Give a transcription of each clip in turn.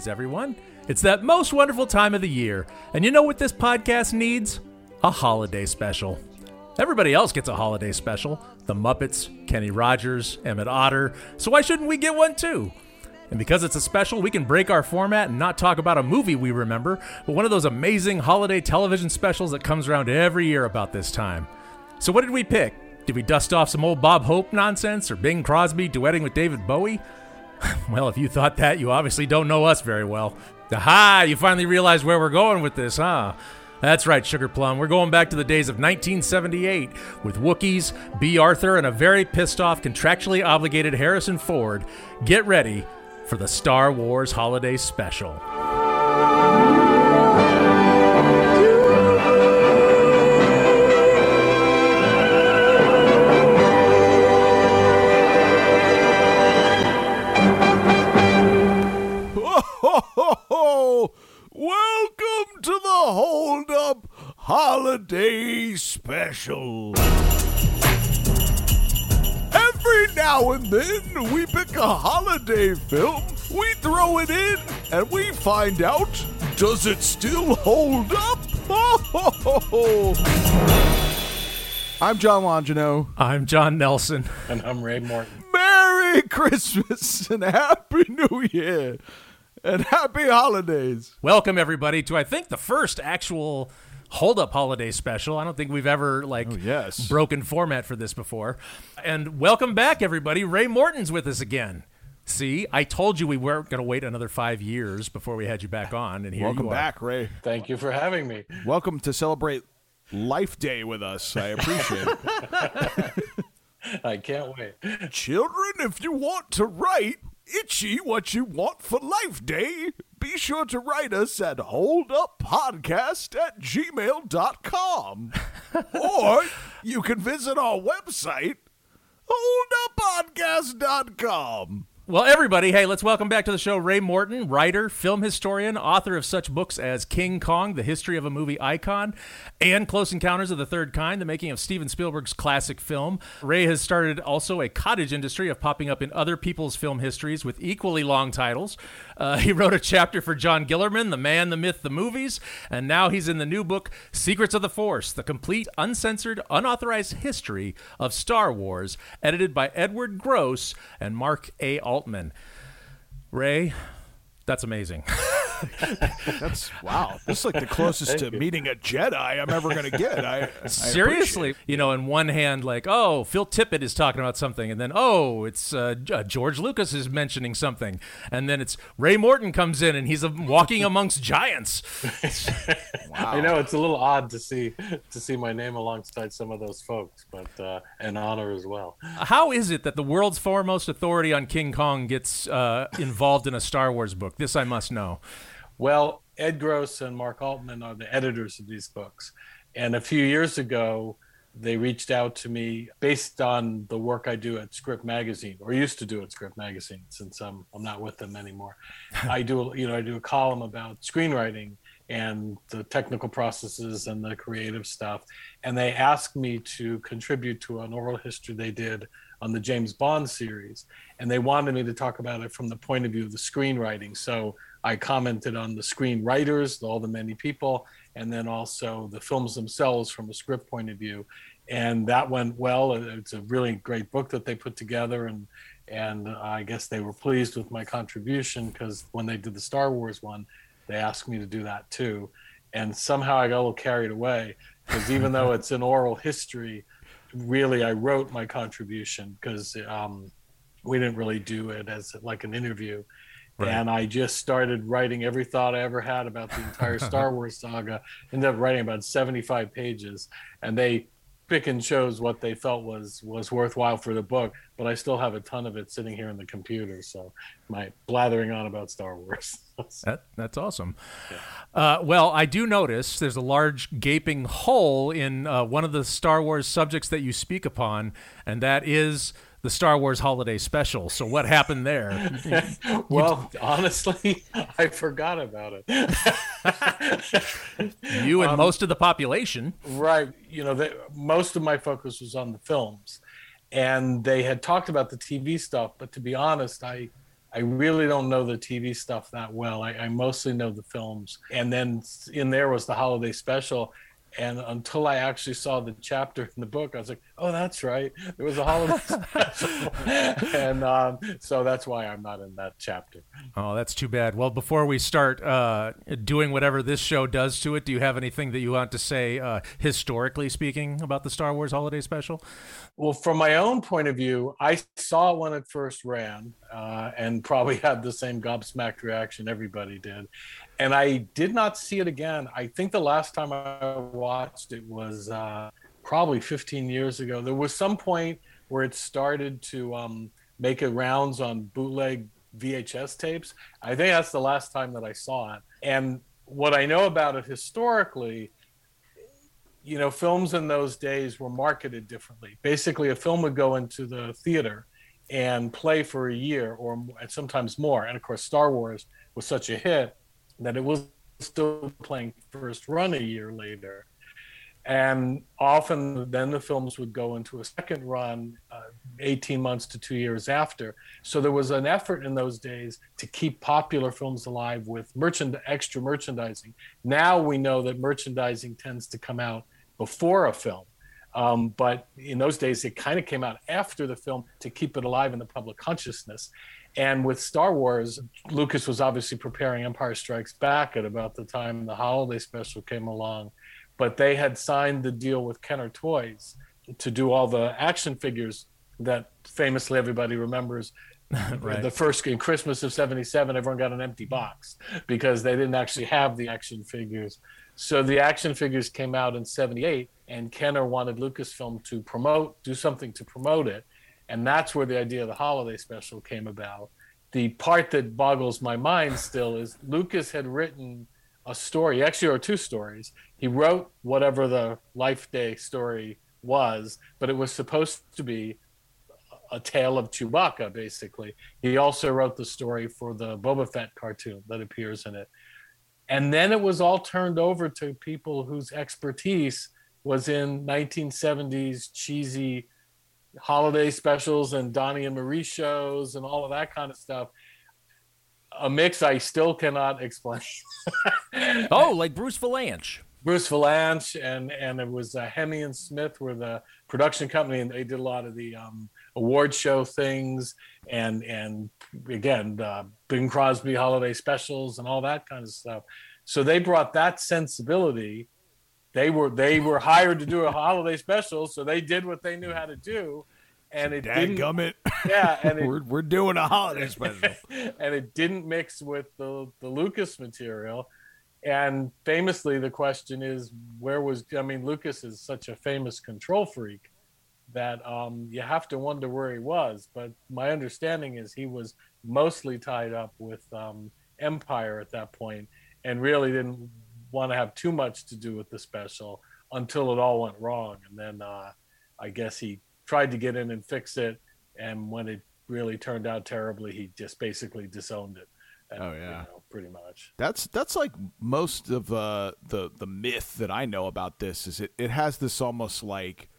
holidays, everyone. It's that most wonderful time of the year. And you know what this podcast needs? A holiday special. Everybody else gets a holiday special the Muppets, Kenny Rogers, Emmet Otter. So why shouldn't we get one too? And because it's a special, we can break our format and not talk about a movie we remember, but one of those amazing holiday television specials that comes around every year about this time. So, what did we pick? Did we dust off some old Bob Hope nonsense or Bing Crosby duetting with David Bowie? well, if you thought that, you obviously don't know us very well. Aha, you finally realized where we're going with this, huh? That's right, Sugar Plum. We're going back to the days of 1978 with Wookiees, Bea Arthur, and a very pissed off, contractually obligated Harrison Ford. Get ready for the Star Wars Holiday Special. Welcome to the Hold Up Holiday Special. Every now and then, we pick a holiday film, we throw it in, and we find out does it still hold up? Oh, I'm John Longino. I'm John Nelson. And I'm Ray Morton. Merry Christmas and Happy New Year and Happy Holidays. Welcome everybody to I think the first actual hold up holiday special. I don't think we've ever like Oh, yes. broken format for this before. And welcome back everybody. Ray Morton's with us again. See, I told you we weren't going to wait another 5 years before we had you back on and here Welcome you are. back, Ray. Thank you for having me. Welcome to celebrate Life Day with us. I appreciate it. I can't wait. Children, if you want to write itchy what you want for Life Day, be sure to write us at holduppodcast at gmail.com. or you can visit our website, holduppodcast.com. Well, everybody, hey, let's welcome back to the show Ray Morton, writer, film historian, author of such books as King Kong, The History of a Movie Icon, and Close Encounters of the Third Kind, the making of Steven Spielberg's classic film. Ray has started also a cottage industry of popping up in other people's film histories with equally long titles. Uh, he wrote a chapter for John Guillermin, The Man, the Myth, the Movies, and now he's in the new book, Secrets of the Force, the complete, uncensored, unauthorized history of Star Wars, edited by Edward Gross and Mark A. Altman. Ray, that's amazing. That's wow. This is like the closest to meeting a Jedi I'm ever going to get. I, I Seriously, you know, in one hand, like, oh, Phil Tippett is talking about something, and then, oh, it's uh, uh, George Lucas is mentioning something, and then it's Ray Morton comes in and he's walking amongst giants. wow. I know it's a little odd to see to see my name alongside some of those folks, but uh, an honor as well. How is it that the world's foremost authority on King Kong gets uh, involved in a Star Wars book? This I must know. Well, Ed Gross and Mark Altman are the editors of these books, and a few years ago, they reached out to me based on the work I do at Script Magazine, or used to do at Script Magazine, since I'm I'm not with them anymore. I do you know I do a column about screenwriting and the technical processes and the creative stuff, and they asked me to contribute to an oral history they did on the James Bond series, and they wanted me to talk about it from the point of view of the screenwriting. So I commented on the screenwriters, all the many people, and then also the films themselves from a script point of view. And that went well. It's a really great book that they put together, and and I guess they were pleased with my contribution because when they did the Star Wars one, they asked me to do that too. And somehow I got a little carried away because even though it's an oral history, really I wrote my contribution because um, we didn't really do it as like an interview. And I just started writing every thought I ever had about the entire Star Wars saga. Ended up writing about 75 pages, and they pick and chose what they felt was was worthwhile for the book. But I still have a ton of it sitting here in the computer. So my blathering on about Star Wars. That, that's awesome. Uh, well, I do notice there's a large gaping hole in uh, one of the Star Wars subjects that you speak upon, and that is the Star Wars Holiday Special. So, what happened there? well, honestly, I forgot about it. You and um, most of the population. Right. You know, they, most of my focus was on the films, and they had talked about the TV stuff. But to be honest, I I really don't know the TV stuff that well. I, I mostly know the films. And then in there was the holiday special and until I actually saw the chapter in the book, I was like, "Oh, that's right. There was a holiday special," and um, so that's why I'm not in that chapter. Oh, that's too bad. Well, before we start uh, doing whatever this show does to it, do you have anything that you want to say, uh, historically speaking, about the Star Wars Holiday Special? Well, from my own point of view, I saw it when it first ran, uh, and probably had the same gobsmacked reaction everybody did and I did not see it again. I think the last time I watched it was uh, probably 15 years ago. There was some point where it started to um, make it rounds on bootleg VHS tapes. I think that's the last time that I saw it. And what I know about it historically, you know, films in those days were marketed differently. Basically, a film would go into the theater and play for a year or sometimes more. And of course, Star Wars was such a hit that it was still playing first run a year later. And often then the films would go into a second run uh, 18 months to two years after. So there was an effort in those days to keep popular films alive with merchand- extra merchandising. Now we know that merchandising tends to come out before a film. Um, but in those days, it kind of came out after the film to keep it alive in the public consciousness. And with Star Wars, Lucas was obviously preparing Empire Strikes Back at about the time the holiday special came along. But they had signed the deal with Kenner Toys to do all the action figures that famously everybody remembers. right. The first in Christmas of 77, everyone got an empty box because they didn't actually have the action figures. So the action figures came out in 78, and Kenner wanted Lucasfilm to promote, do something to promote it and that's where the idea of the holiday special came about. The part that boggles my mind still is Lucas had written a story, actually, or two stories. He wrote whatever the Life Day story was, but it was supposed to be a tale of Chewbacca, basically. He also wrote the story for the Boba Fett cartoon that appears in it. And then it was all turned over to people whose expertise was in 1970s cheesy holiday specials and Donnie and Marie shows and all of that kind of stuff. A mix I still cannot explain. oh, like Bruce Vilanch. Bruce Vilanch and and it was uh, Hemion and Smith were the production company, and they did a lot of the um, award show things and and again uh, Bing Crosby holiday specials and all that kind of stuff. So they brought that sensibility they were they were hired to do a holiday special, so they did what they knew how to do, and it didn't. Gummit. Yeah, and it, we're we're doing a holiday special, and it didn't mix with the the Lucas material. And famously, the question is, where was I mean, Lucas is such a famous control freak that um, you have to wonder where he was. But my understanding is he was mostly tied up with um, Empire at that point, and really didn't want to have too much to do with the special until it all went wrong. And then uh, I guess he tried to get in and fix it. And when it really turned out terribly, he just basically disowned it. And, oh yeah, you know, pretty much. That's that's like most of uh, the the myth that I know about this is it it has this almost like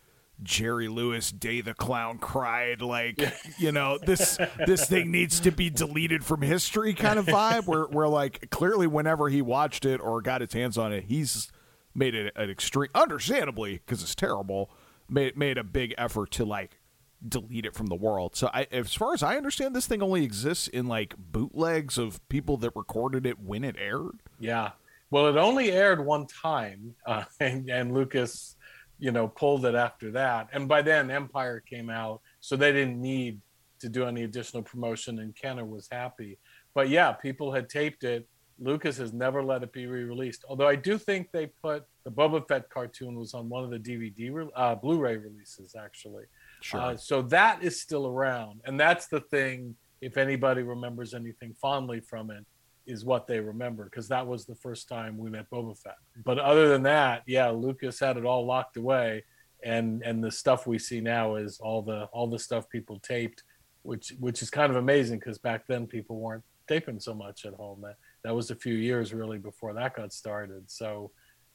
Jerry Lewis Day the Clown cried like you know this this thing needs to be deleted from history kind of vibe where where like clearly whenever he watched it or got his hands on it he's made it an extreme understandably because it's terrible made made a big effort to like delete it from the world. So I as far as I understand this thing only exists in like bootlegs of people that recorded it when it aired. Yeah. Well, it only aired one time uh, and, and Lucas you know, pulled it after that. And by then, Empire came out, so they didn't need to do any additional promotion, and Kenner was happy. But yeah, people had taped it. Lucas has never let it be re-released. Although I do think they put the Boba Fett cartoon was on one of the DVD, uh, Blu-ray releases actually. Sure. Uh, so that is still around, and that's the thing. If anybody remembers anything fondly from it, is what they remember because that was the first time we met Boba Fett. But other than that, yeah, Lucas had it all locked away, and and the stuff we see now is all the all the stuff people taped, which which is kind of amazing because back then people weren't taping so much at home. That that was a few years really before that got started. So,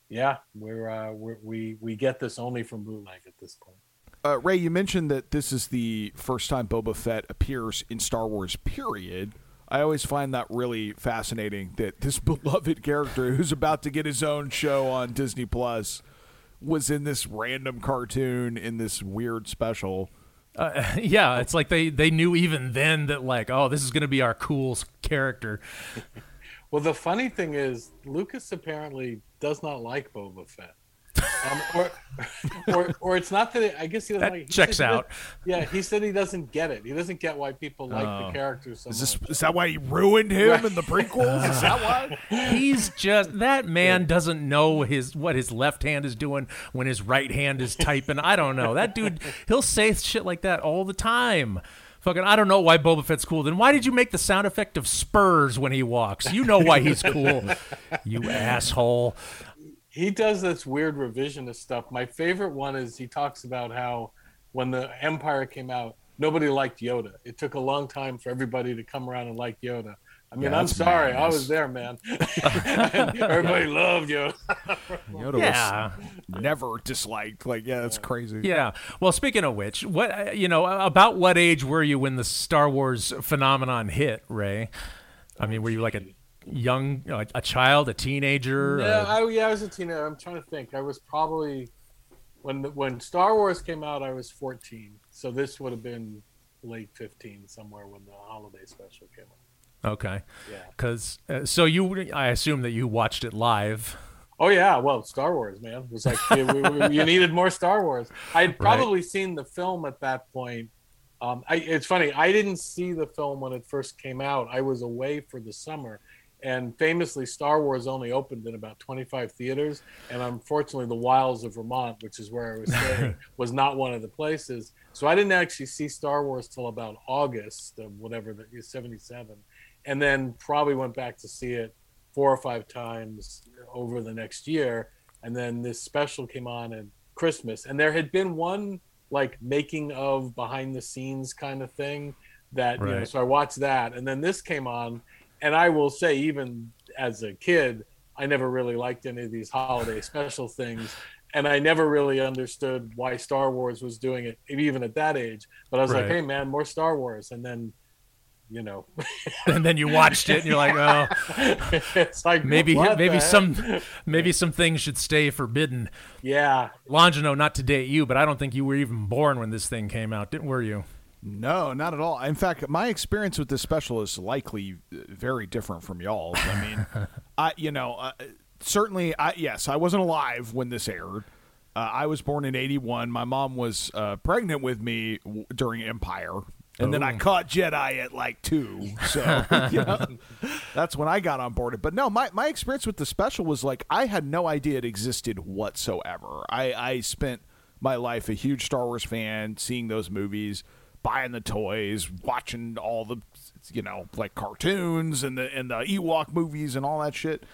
yeah, we're, uh, we're we we get this only from bootleg at this point. Uh, Ray, you mentioned that this is the first time Boba Fett appears in Star Wars. Period I always find that really fascinating that this beloved character who's about to get his own show on Disney Plus was in this random cartoon in this weird special. Uh, yeah, it's like they they knew even then that like, oh, this is going to be our cool character. Well, the funny thing is, Lucas apparently does not like Boba Fett. Um, or, or, or it's not that it, I guess he doesn't That like. he checks out. does- yeah, he said he doesn't get it. He doesn't get why people like Oh. the characters so Is this much. is that why he ruined him Right. in the prequels? Is that why? He's just that man doesn't know his what his left hand is doing when his right hand is typing. I don't know. That dude, he'll say shit like that all the time. Fucking, I don't know why Boba Fett's cool. Then why did you make the sound effect of spurs when he walks? You know why he's cool. You asshole. He does this weird revisionist stuff. My favorite one is he talks about how when the Empire came out, nobody liked Yoda. It took a long time for everybody to come around and like Yoda. I mean, Yeah, I'm that's sorry, I was there, man. everybody loved Yoda. Yoda Yeah. was never disliked. Like, yeah, that's crazy. Yeah. Well, speaking of which, what uh, you know about what age were you when the Star Wars phenomenon hit, Ray? I mean, were you like a young, you know, a child, a teenager? Yeah, uh, I, yeah, I was a teenager. I'm trying to think. I was probably when when Star Wars came out. I was 14, so this would have been late 15, somewhere when the holiday special came out. okay. Yeah. Because uh, so you, I assume that you watched it live. Oh yeah, well, Star Wars, man, it was like you, we- you needed more Star Wars. I'd probably seen the film at that point. Um, I, it's funny, I didn't see the film when it first came out. I was away for the summer, and famously, Star Wars only opened in about 25 theaters. And unfortunately, the wilds of Vermont, which is where I was staying, was not one of the places. So I didn't actually see Star Wars till about August of whatever the 77, and then probably went back to see it four or five times over the next year. And then this special came on at Christmas, and there had been one like making of behind the scenes kind of thing that you know, so I watched that, and then this came on, and I will say even as a kid, I never really liked any of these holiday special things. And I never really understood why Star Wars was doing it, even at that age. But I was like, "Hey, man, more Star Wars!" And then, you know, and then you watched it, and you're like, oh, it's like maybe maybe some maybe some things should stay forbidden. yeah Longino, not to date you, but I don't think you were even born when this thing came out, didn't were you? No, not at all. In fact, my experience with this special is likely uh, very different from y'all's. I mean, I you know uh, certainly I yes I wasn't alive when this aired. Uh, I was born in '81. My mom was uh, pregnant with me w- during Empire, and then I Oh. caught Jedi at like two. So you know, that's when I got on board. But no, my my experience with the special was like I had no idea it existed whatsoever. I I spent my life a huge Star Wars fan, seeing those movies, buying the toys, watching all the you know like cartoons and the and the Ewok movies and all that shit.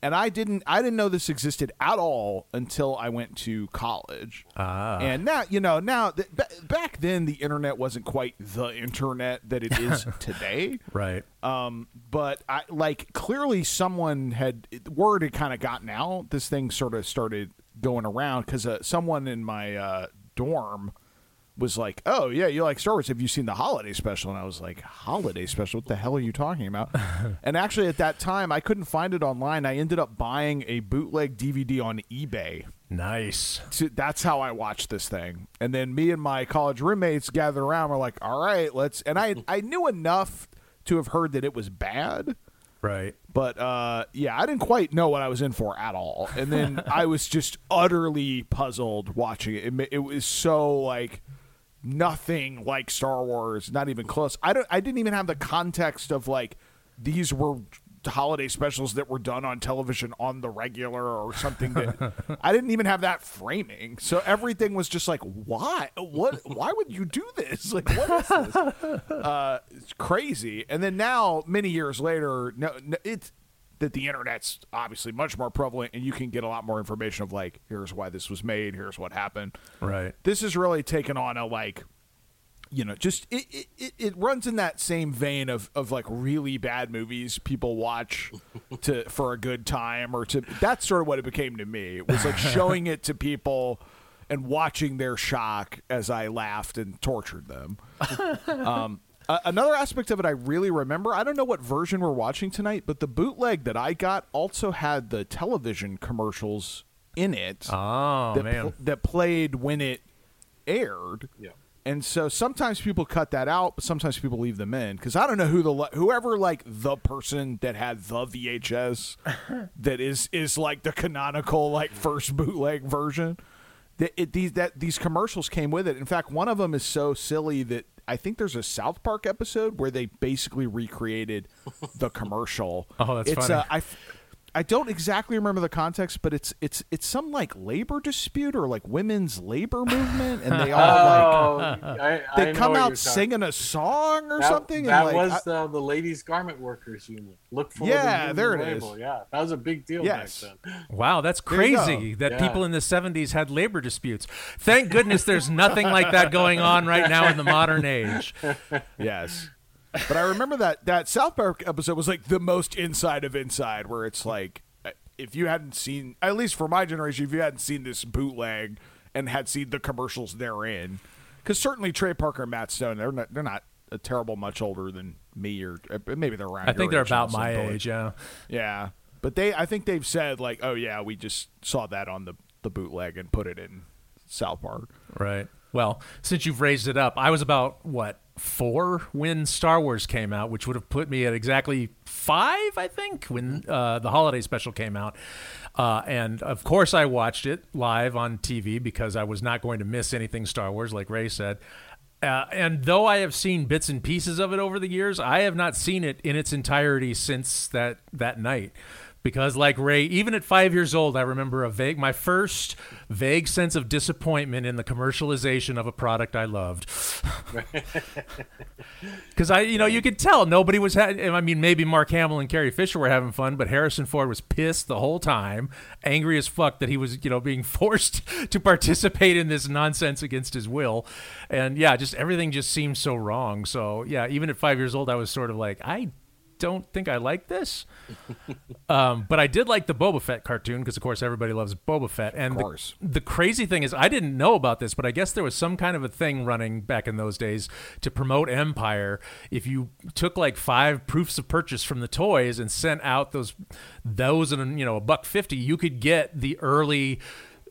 And I didn't I didn't know this existed at all until I went to college. Ah. And now you know now th- ba- back then the internet wasn't quite the internet that it is today. Right. Um, but I like clearly someone had word had kind of gotten out. This thing sort of started going around because uh, someone in my uh, dorm was like, "Oh yeah, you like Star Wars? Have you seen the holiday special?" And I was like, "Holiday special? What the hell are you talking about?" and actually, at that time, I couldn't find it online. I ended up buying a bootleg DVD on eBay Nice. that's how I watched this thing. And then me and my college roommates gathered around. We're like, all right, let's. And I I knew enough to have heard that it was bad, Right. but uh, yeah, I didn't quite know what I was in for at all. And then I was just utterly puzzled watching it. It, it was so like nothing like Star Wars, not even close. I don't. I didn't even have the context of like these were holiday specials that were done on television on the regular or something that I didn't even have that framing. So everything was just like, why? What? Why would you do this? Like, what is this? Uh, it's crazy. And then now, many years later, no, no, it's that the internet's obviously much more prevalent, and you can get a lot more information of like, here's why this was made, here's what happened. Right. This has really taken on a like you know just it, it, it, it runs in that same vein of, of like really bad movies people watch to for a good time or to that's sort of what it became to me it was like showing it to people and watching their shock as i laughed and tortured them um, Uh, another aspect of it I really remember. I don't know what version we're watching tonight, but the bootleg that I got also had the television commercials in it Oh that, man. pl- that played when it aired. Yeah. And so sometimes people cut that out, but sometimes people leave them in because I don't know who the whoever like the person that had the VHS that is is like the canonical like first bootleg version. That it, these that these commercials came with it. In fact, one of them is so silly that I think there's a South Park episode where they basically recreated the commercial. Oh, that's it's, funny. Uh, I, I don't exactly remember the context, but it's it's it's some like labor dispute or like women's labor movement, and they all like Oh, I, I they know come out singing a song or That, something. That and like, was I- uh, the ladies' garment workers union. Look for Yeah, the there union it is. label. Yeah, that was a big deal Yes. back then. Wow, that's crazy that Yeah. people in the 70s had labor disputes. Thank goodness there's nothing like that going on right now in the modern age. yes. But I remember that that South Park episode was like the most inside of inside, where it's like uh, if you hadn't seen, at least for my generation, if you hadn't seen this bootleg and had seen the commercials therein, because certainly Trey Parker and Matt Stone, they're not they're not a terrible much older than me, or uh, maybe they're around. I think they're about my age, yeah. Yeah, but they, I think they've said like, oh yeah, we just saw that on the the bootleg and put it in South Park. Right. Well, since you've raised it up, I was about what four when Star Wars came out, which would have put me at exactly five, I think, when uh, the holiday special came out. Uh, and of course, I watched it live on TV because I was not going to miss anything Star Wars, like Ray said. Uh, and though I have seen bits and pieces of it over the years, I have not seen it in its entirety since that that night. Because, like Ray, even at five years old, I remember a vague, my first vague sense of disappointment in the commercialization of a product I loved. Because I, you know, you could tell nobody was. Ha- I mean, maybe Mark Hamill and Carrie Fisher were having fun, but Harrison Ford was pissed the whole time, angry as fuck that he was, you know, being forced to participate in this nonsense against his will, and yeah, just everything just seemed so wrong. So yeah, even at five years old, I was sort of like, I don't think I like this. um, but I did like the Boba Fett cartoon because, of course, everybody loves Boba Fett. And the- course. the crazy thing is, I didn't know about this, but I guess there was some kind of a thing running back in those days to promote Empire. If you took like five proofs of purchase from the toys and sent out those, those and you know a buck fifty, you could get the early.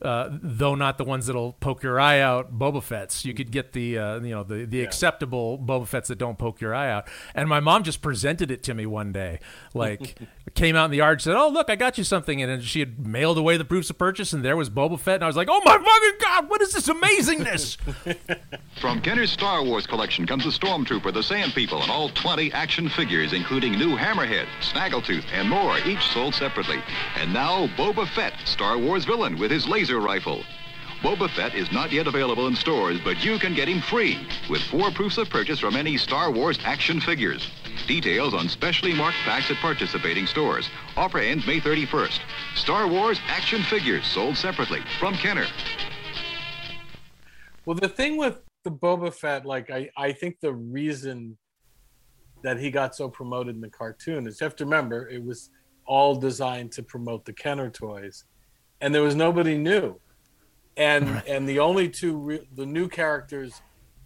Uh, though not the ones that'll poke your eye out, Boba Fett's. You could get the uh, you know the the acceptable Boba Fett's that don't poke your eye out. And my mom just presented it to me one day, like came out in the yard, and said, "Oh look, I got you something," and she had mailed away the proofs of purchase, and there was Boba Fett, and I was like, "Oh my fucking god, what is this amazingness?" From Kenner's Star Wars collection comes the Stormtrooper, the Sand People, and all 20 action figures, including new Hammerhead, Snaggletooth, and more, each sold separately. And now, Boba Fett, Star Wars villain with his laser rifle. Boba Fett is not yet available in stores, but you can get him free with four proofs of purchase from any Star Wars action figures. Details on specially marked packs at participating stores. Offer ends May 31st. Star Wars action figures sold separately from Kenner. Well, the thing with the Boba Fett, like I, I think the reason that he got so promoted in the cartoon is you have to remember it was all designed to promote the Kenner toys, and there was nobody new, and and the only two re- the new characters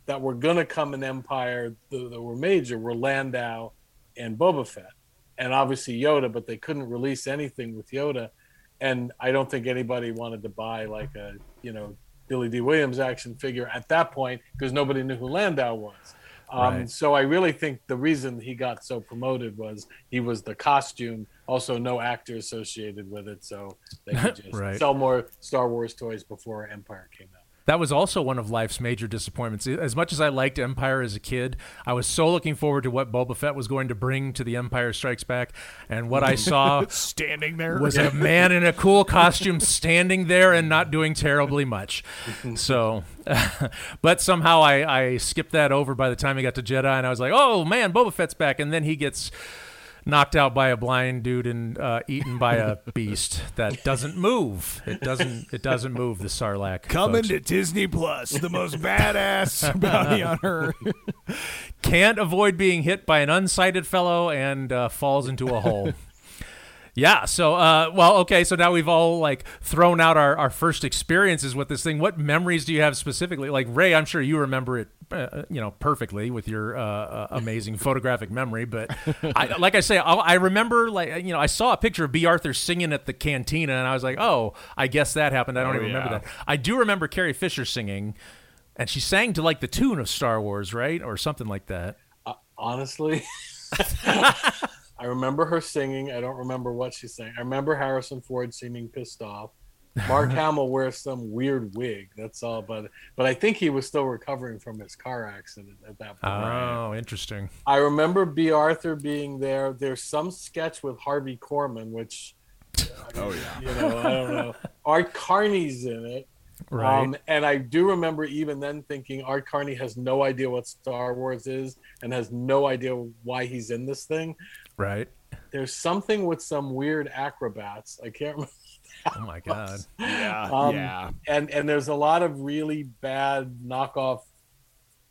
that were gonna come in Empire that, that were major were Lando and Boba Fett, and obviously Yoda, but they couldn't release anything with Yoda, and I don't think anybody wanted to buy like a you know Billy Dee Williams action figure at that point because nobody knew who Lando was. Um, Right. So I really think the reason he got so promoted was he was the costume. Also, no actor associated with it, so they could just Right. sell more Star Wars toys before Empire came. That was also one of life's major disappointments. As much as I liked Empire as a kid, I was so looking forward to what Boba Fett was going to bring to the Empire Strikes Back, and what I saw Standing there was a man in a cool costume standing there and not doing terribly much. So, but somehow I, I skipped that over by the time he got to Jedi, and I was like, oh man, Boba Fett's back, and then he gets knocked out by a blind dude and uh, eaten by a beast that doesn't move. It doesn't. It doesn't move. The Sarlacc coming folks. to Disney Plus, the most badass bounty on earth. can't avoid being hit by an unsighted fellow and uh, falls into a hole. Yeah. So, uh, well, okay. So now we've all like thrown out our, our first experiences with this thing. What memories do you have specifically? Like Ray, I'm sure you remember it, uh, you know, perfectly with your uh, uh, amazing photographic memory. But I, like I say, I, I remember like you know I saw a picture of Bea Arthur singing at the cantina, and I was like, oh, I guess that happened. I don't Oh, even remember that. I do remember Carrie Fisher singing, and she sang to like the tune of Star Wars, right, or something like that. Uh, honestly, I remember her singing. I don't remember what she sang. I remember Harrison Ford seeming pissed off. Mark Hamill wears some weird wig. That's all. But but I think he was still recovering from his car accident at that point. Oh, interesting. I remember Bea Arthur being there. There's some sketch with Harvey Korman, which Oh yeah. you know I don't know. Art Carney's in it. Right. Um, and I do remember even then thinking Art Carney has no idea what Star Wars is and has no idea why he's in this thing. Right. There's something with some weird acrobats. I can't remember. Oh my god. Yeah. Um, yeah. And and there's a lot of really bad knockoff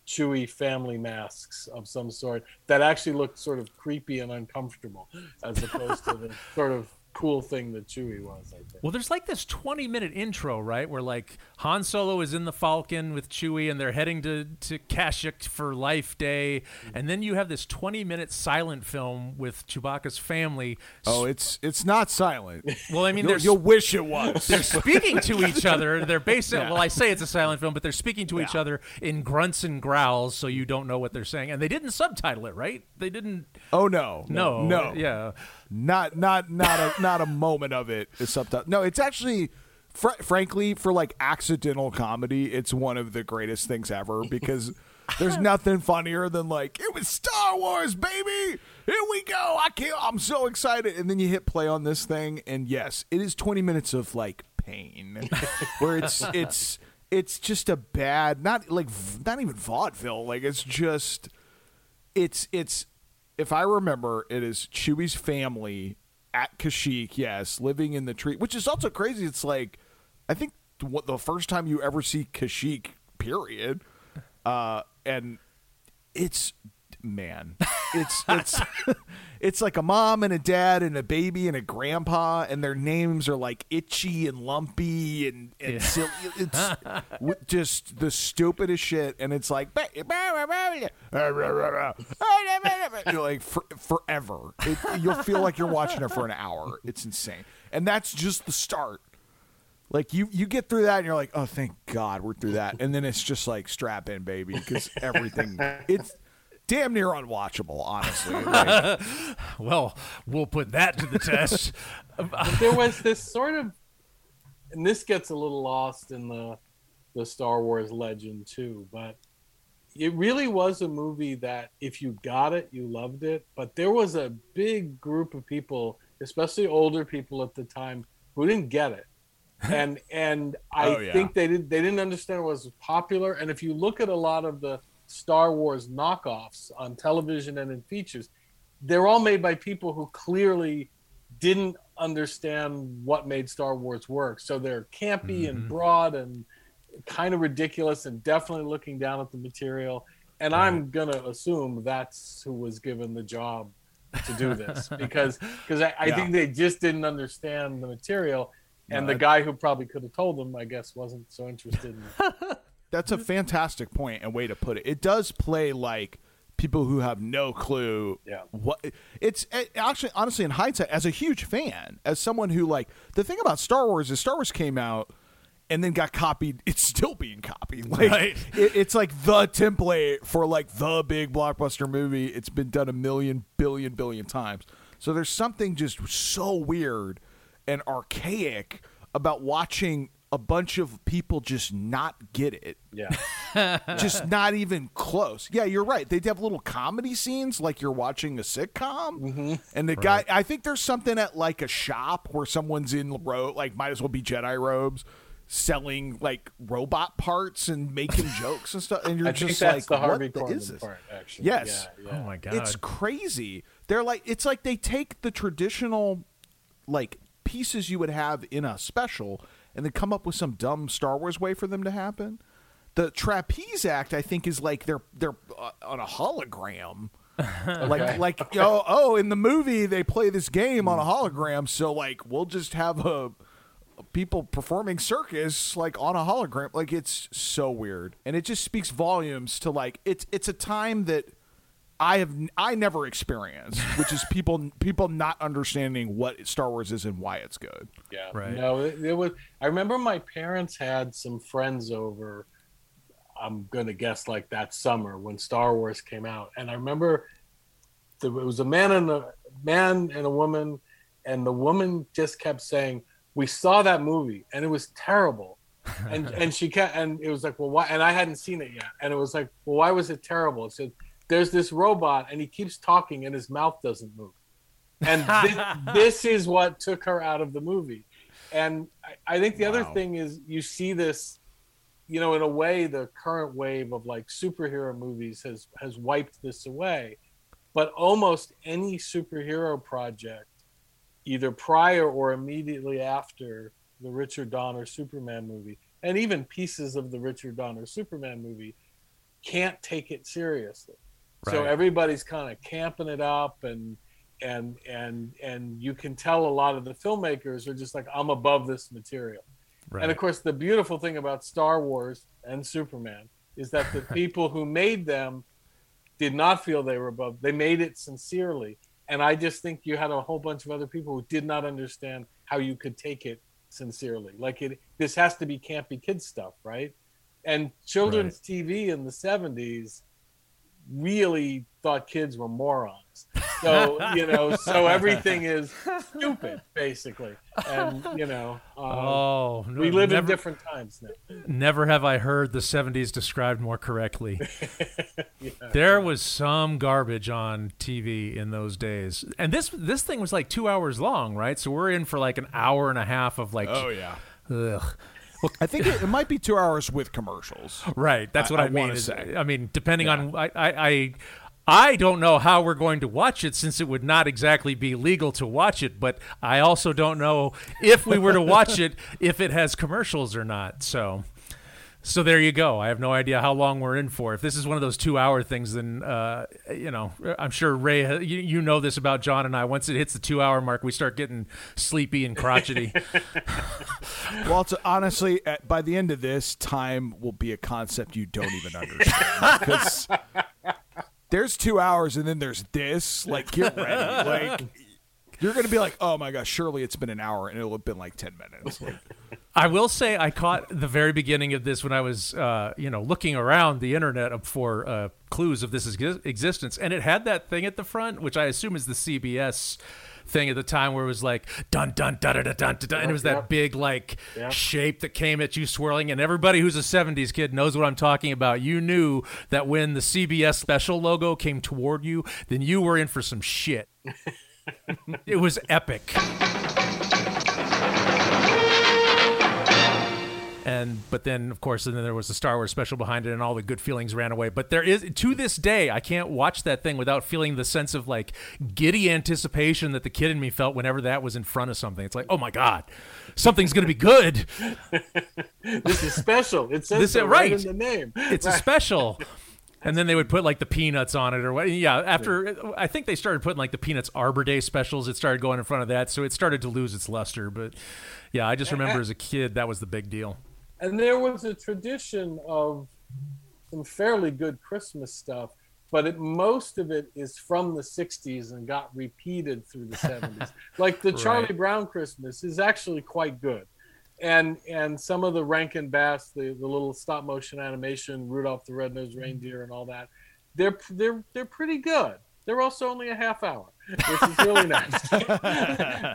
Chewie family masks of some sort that actually looked sort of creepy and uncomfortable as opposed to the sort of cool thing that Chewie was, I think. Well, there's like this 20 minute intro, right? Where like Han Solo is in the Falcon with Chewie and they're heading to, to Kashyyyk for Life Day. Mm-hmm. And then you have this 20 minute silent film with Chewbacca's family. Oh, it's it's not silent. Well, I mean, You'll, you'll wish it was. they're speaking to each other. They're basically, Yeah. well, I say it's a silent film, but they're speaking to each other in grunts and growls so you don't know what they're saying. And they didn't subtitle it, right? They didn't. Oh no. No. No. Yeah. Not not not a not a moment of it is subtitle. No, it's actually fr- frankly for like accidental comedy, it's one of the greatest things ever because there's nothing funnier than like it was Star Wars, baby. Here we go. I can't. I'm so excited. And then you hit play on this thing, and yes, it is 20 minutes of like pain, where it's it's it's just a bad, not like v- not even vaudeville. Like it's just it's it's if I remember, it is Chewie's family at Kashyyyk, yes, living in the tree, which is also crazy. It's like I think what the first time you ever see Kashyyyk, period, uh, and it's man, it's it's it's like a mom and a dad and a baby and a grandpa, and their names are like itchy and lumpy and and silly. It's w- just the stupidest shit, and it's like you're like for, forever. It, you'll feel like you're watching it for an hour. It's insane, and that's just the start. Like you, you get through that, and you're like, "Oh, thank God, we're through that." And then it's just like, "Strap in, baby," because everything it's damn near unwatchable, honestly. Like, Well, we'll put that to the test. there was this sort of and this gets a little lost in the the Star Wars legend too, but it really was a movie that if you got it, you loved it. But there was a big group of people, especially older people at the time, who didn't get it. And and I Oh, yeah. think they did they didn't understand what was popular. And if you look at a lot of the Star Wars knockoffs on television and in features, they're all made by people who clearly didn't understand what made Star Wars work. So they're campy and mm-hmm. broad and kind of ridiculous and definitely looking down at the material. And I'm gonna assume that's who was given the job to do this because because I, I Yeah. think they just didn't understand the material. And No, the guy who probably could have told them, I guess, wasn't so interested in that's a fantastic point and way to put it. It does play like people who have no clue Yeah. what it's it, actually honestly in hindsight as a huge fan as someone who like the thing about star wars is star wars came out and then got copied it's still being copied like Right. it, it's like the template for like the big blockbuster movie it's been done a million billion billion times so there's something just so weird and archaic about watching a bunch of people just not get it yeah. just not even close. Yeah, you're right. They'd have little comedy scenes like you're watching a sitcom. Mm-hmm. And the guy, I think there's something at like a shop where someone's in ro like might as well be Jedi robes, selling like robot parts and making jokes and stuff. And you're I think just that's like, the Harvey what the- is this? part, actually. Yes. Yeah, yeah. Oh my god. It's crazy. They're like it's like they take the traditional like pieces you would have in a special and then come up with some dumb Star Wars way for them to happen. The trapeze act I think is like they're they're uh, on a hologram Like, like, oh, oh, in the movie they play this game on a hologram, so like we'll just have a people performing circus like on a hologram. Like it's so weird, and it just speaks volumes to like it's it's a time that I have I never experienced, which is people people not understanding what Star Wars is and why it's good. Yeah. Right. No, it, it was. I remember my parents had some friends over. I'm gonna guess like that summer when Star Wars came out, and I remember there was a man and a man and a woman, and the woman just kept saying, "We saw that movie, and it was terrible." and and she kept and it was like well why and I hadn't seen it yet and it was like well why was it terrible it said there's this robot and he keeps talking and his mouth doesn't move. And this, this is what took her out of the movie. And I, I think the other thing is you see this you know in a way the current wave of like superhero movies has has wiped this away. But almost any superhero project either prior or immediately after the richard donner superman movie and even pieces of the richard donner superman movie can't take it seriously so everybody's kind of camping it up and and and and you can tell a lot of the filmmakers are just like i'm above this material. Right. and of course the beautiful thing about star wars and superman is that the people who made them did not feel they were above they made it sincerely. And i just think you had a whole bunch of other people who did not understand how you could take it sincerely. Like it this has to be campy kid stuff right? And children's tv in the 70s really thought kids were morons. So you know, so everything is stupid basically, and you know, uh, oh, no, we live never, in different times now. Never have I heard the 70s described more correctly. Yeah. There was some garbage on TV in those days. And this this thing was like 2 hours long, right? So we're in for like an hour and a half of like oh yeah. ugh. I think it, it might be two hours with commercials. Right. That's what I, I mean. wanna is- say. I mean, depending on I, I I I don't know how we're going to watch it since it would not exactly be legal to watch it, but I also don't know if we were to watch it if it has commercials or not. So so there you go. I have no idea how long we're in for. If this is one of those two-hour things, then uh, you know, I'm sure Ray, uh, you, you know this about John and I. Once it hits the two-hour mark, we start getting sleepy and crotchety. Well, it's, honestly, at, by the end of this, time will be a concept you don't even understand because there's two hours and then there's this. Like, get ready. Like, you're gonna be like, oh my gosh, surely it's been an hour and it'll have been like ten minutes. Like, I will say I caught the very beginning of this when I was, uh, you know, looking around the internet for uh, clues of this ex- existence, and it had that thing at the front, which I assume is the CBS thing at the time, where it was like dun dun dun dun dun dun, dun and it was that Yep. big like Yep. shape that came at you swirling, and everybody who's a '70s kid knows what I'm talking about. You knew that when the CBS special logo came toward you, then you were in for some shit. it was epic. And but then of course and then there was the Star Wars special behind it and all the good feelings ran away. But there is to this day I can't watch that thing without feeling the sense of like giddy anticipation that the kid in me felt whenever that was in front of something. It's like oh my god something's going to be good. This is special. It says This- so right. right. in the name. it's a special. And then they would put like the peanuts on it or what yeah after I think they started putting like the peanuts Arbor Day specials. It started going in front of that so it started to lose its luster. But yeah I just remember as a kid that was the big deal and there was a tradition of some fairly good Christmas stuff, but it, most of it is from the 60s and got repeated through the 70s. like the Charlie Right. Brown Christmas is actually quite good. And and some of the Rankin Bass, the, the little stop motion animation, Rudolph the Red-Nosed Reindeer and all that, they're they're they're pretty good. They're also only a half hour, which is really nice.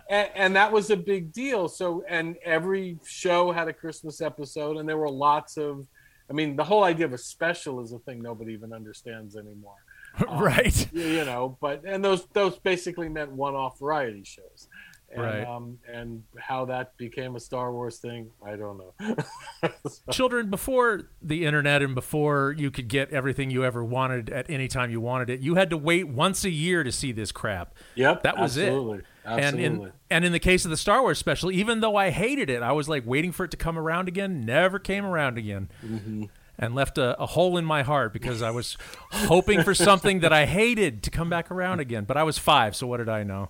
and, and that was a big deal. So, and every show had a Christmas episode, and there were lots of. I mean, the whole idea of a special is a thing nobody even understands anymore. Um, right You, you know, but and those those basically meant one-off variety shows. And, Right. Um, and how that became a Star Wars thing, I don't know. children before the internet and before you could get everything you ever wanted at any time you wanted it you had to wait once a year to see this crap yep, that was absolutely, it Absolutely. and in and in the case of the star wars special even though i hated it i was like waiting for it to come around again never came around again Mm-hmm. and left a, a hole in my heart because I was hoping for something that I hated to come back around again. But I was five, so what did I know?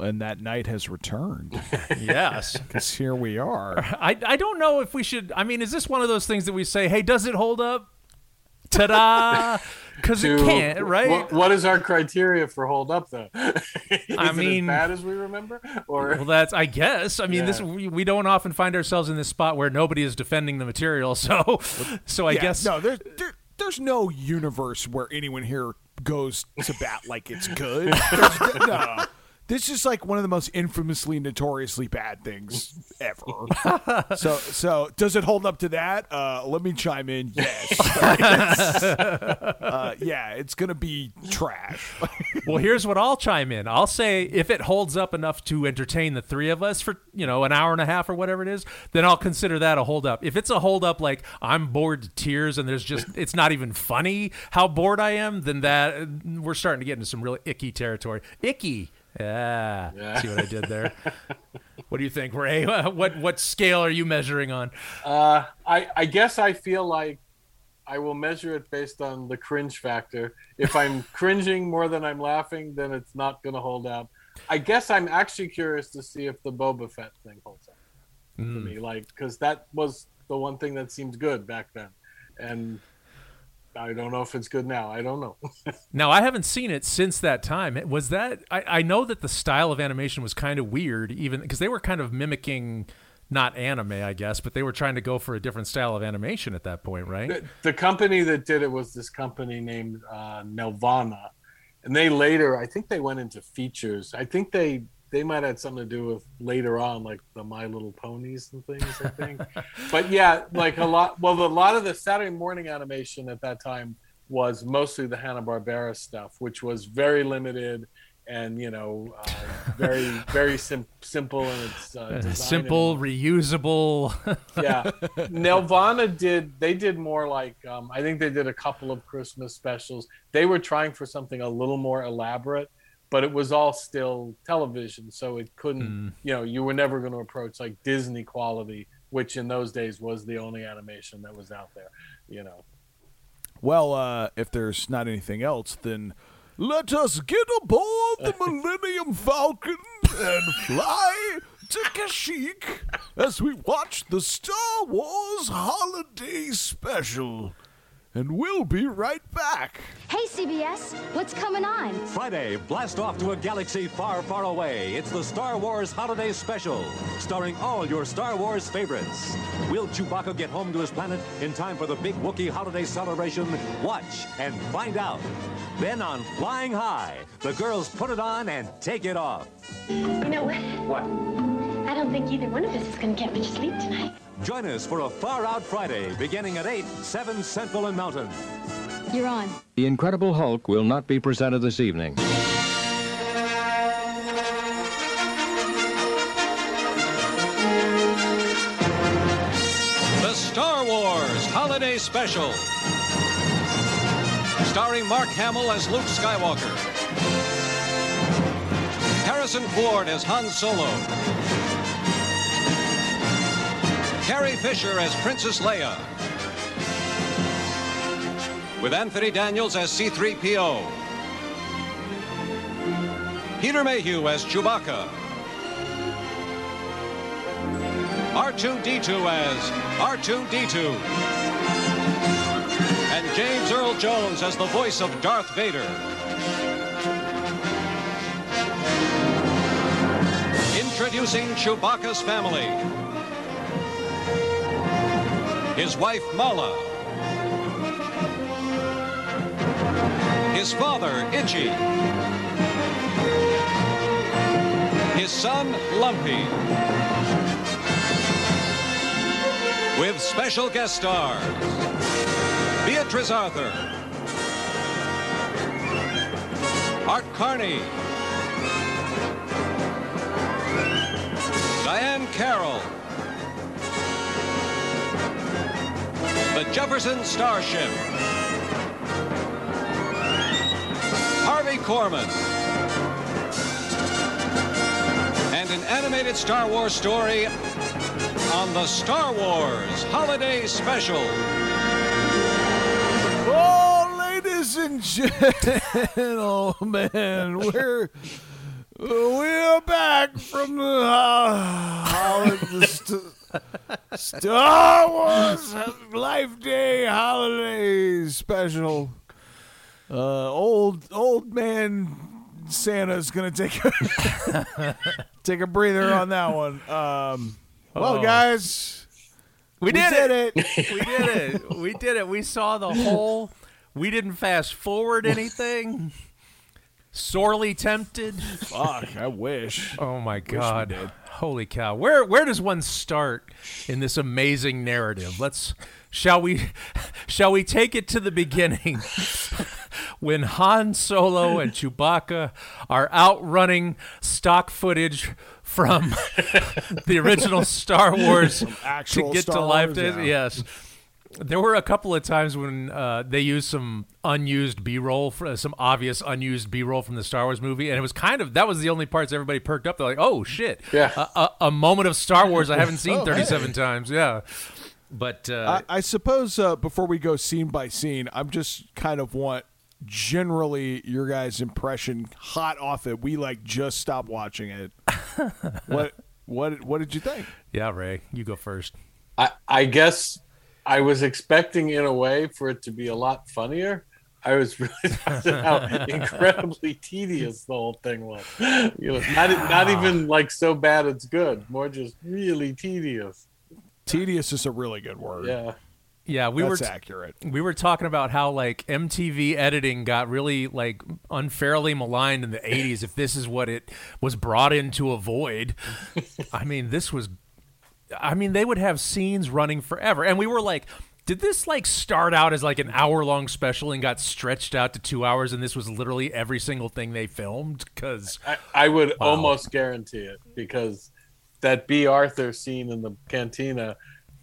And that night has returned. Yes. Because here we are. I, I don't know if we should. I mean, is this one of those things that we say, hey, does it hold up? Ta da! Because it can't, right? What, what is our criteria for hold up though? is I it mean- as bad as we remember, or Well, that's I guess. I mean, this we, we don't often find ourselves in this spot where nobody is defending the material. So, so I Yeah, guess no. There's there, there's no universe where anyone here goes to bat like it's good. There's, no. This is like one of the most infamously, notoriously bad things ever. so, so does it hold up to that? Uh, let me chime in. Yes. uh, yeah, it's gonna be trash. Well, here's what I'll chime in. I'll say if it holds up enough to entertain the three of us for, you know, an hour and a half or whatever it is, then I'll consider that a hold up. If it's a hold up like I'm bored to tears and there's just it's not even funny how bored I am, then that we're starting to get into some really icky territory. Icky. Yeah. Yeah. See what I did there? what do you think, Ray? What what scale are you measuring on? Uh, I, I guess I feel like I will measure it based on the cringe factor. If I'm cringing more than I'm laughing, then it's not going to hold up. I guess I'm actually curious to see if the Boba Fett thing holds up for me, like because that was the one thing that seemed good back then, and I don't know if it's good now. I don't know. Now I haven't seen it since that time. Was that I, I know that the style of animation was kind of weird, even because they were kind of mimicking not anime, I guess, but they were trying to go for a different style of animation at that point, right? the, the company that did it was this company named uh, Nelvana, and they later, I think they went into features. I think they they might have had something to do with later on, like the My Little Ponies and things. I think, but yeah, like a lot. Well, a lot of the Saturday morning animation at that time was mostly the Hanna Barbera stuff, which was very limited and you know uh, very very sim- simple in its uh, design and Simple, reusable. yeah nelvana did they did more like um, i think they did a couple of christmas specials they were trying for something a little more elaborate but it was all still television so it couldn't you know you were never going to approach like disney quality which in those days was the only animation that was out there you know Well, uh, if there's not anything else, then let us get aboard the Millennium Falcon and fly to Kashyyyk as we watch the Star Wars Holiday Special. And we'll be right back. Hey, CBS, what's coming on? Friday, blast off to a galaxy far, far away. It's the Star Wars Holiday Special, starring all your Star Wars favorites. Will Chewbacca get home to his planet in time for the big Wookiee holiday celebration? Watch and find out. Then on Flying High, the girls put it on and take it off. You know what? What? I don't think either one of us is going to get much sleep tonight. Join us for a Far Out Friday beginning at 8, 7 Central and Mountain. You're on. The Incredible Hulk will not be presented this evening. The Star Wars Holiday Special. Starring Mark Hamill as Luke Skywalker. Harrison Ford as Han Solo. Carrie Fisher as Princess Leia. With Anthony Daniels as C3PO. Peter Mayhew as Chewbacca. R2D2 as R2D2. And James Earl Jones as the voice of Darth Vader. Introducing Chewbacca's family. His wife Malla. His father Itchy. His son Lumpy. With special guest stars Beatrice Arthur, Art Carney, Diahann Carroll, the Jefferson Starship, Harvey Korman, and an animated Star Wars story on the Star Wars Holiday Special. Oh, ladies and gentlemen, we're we're back from the, uh, Star Wars Life Day Holiday Special. Uh, old old man Santa's gonna take a take a breather on that one. Um, well, Oh. guys, We did, did it. it. we did it. We did it. We saw the whole. We didn't fast forward anything. Sorely tempted. Fuck, I wish. Oh my god. Holy cow. Where where does one start in this amazing narrative? Let's shall we shall we take it to the beginning? when Han Solo and Chewbacca are outrunning stock footage from the original Star Wars to get Star to life. Wars, yeah. Yes. There were a couple of times when uh, they used some unused B-roll, for, some obvious unused B-roll from the Star Wars movie, and it was kind of that was the only parts everybody perked up. They're like, "Oh shit, Yeah. a, a, a moment of Star Wars I haven't seen Oh, 37 hey. times." Yeah, but uh, I, I suppose uh, before we go scene by scene, I'm just kind of want generally your guys' impression hot off it. We like just stopped watching it. what what what did you think? yeah, Ray, you go first. I, I guess I was expecting, in a way, for it to be a lot funnier. I was really surprised at how incredibly tedious the whole thing was. You know, not not even like so bad it's good, more just really tedious. Tedious is a really good word. Yeah. Yeah, we That's were t- accurate. we were talking about how like MTV editing got really like unfairly maligned in the 80s if this is what it was brought in to avoid. I mean, this was I mean, they would have scenes running forever. And we were like did this like start out as like an hour long special and got stretched out to 2 hours and this was literally every single thing they filmed cuz I, I would Wow. almost guarantee it because that Bea Arthur scene in the cantina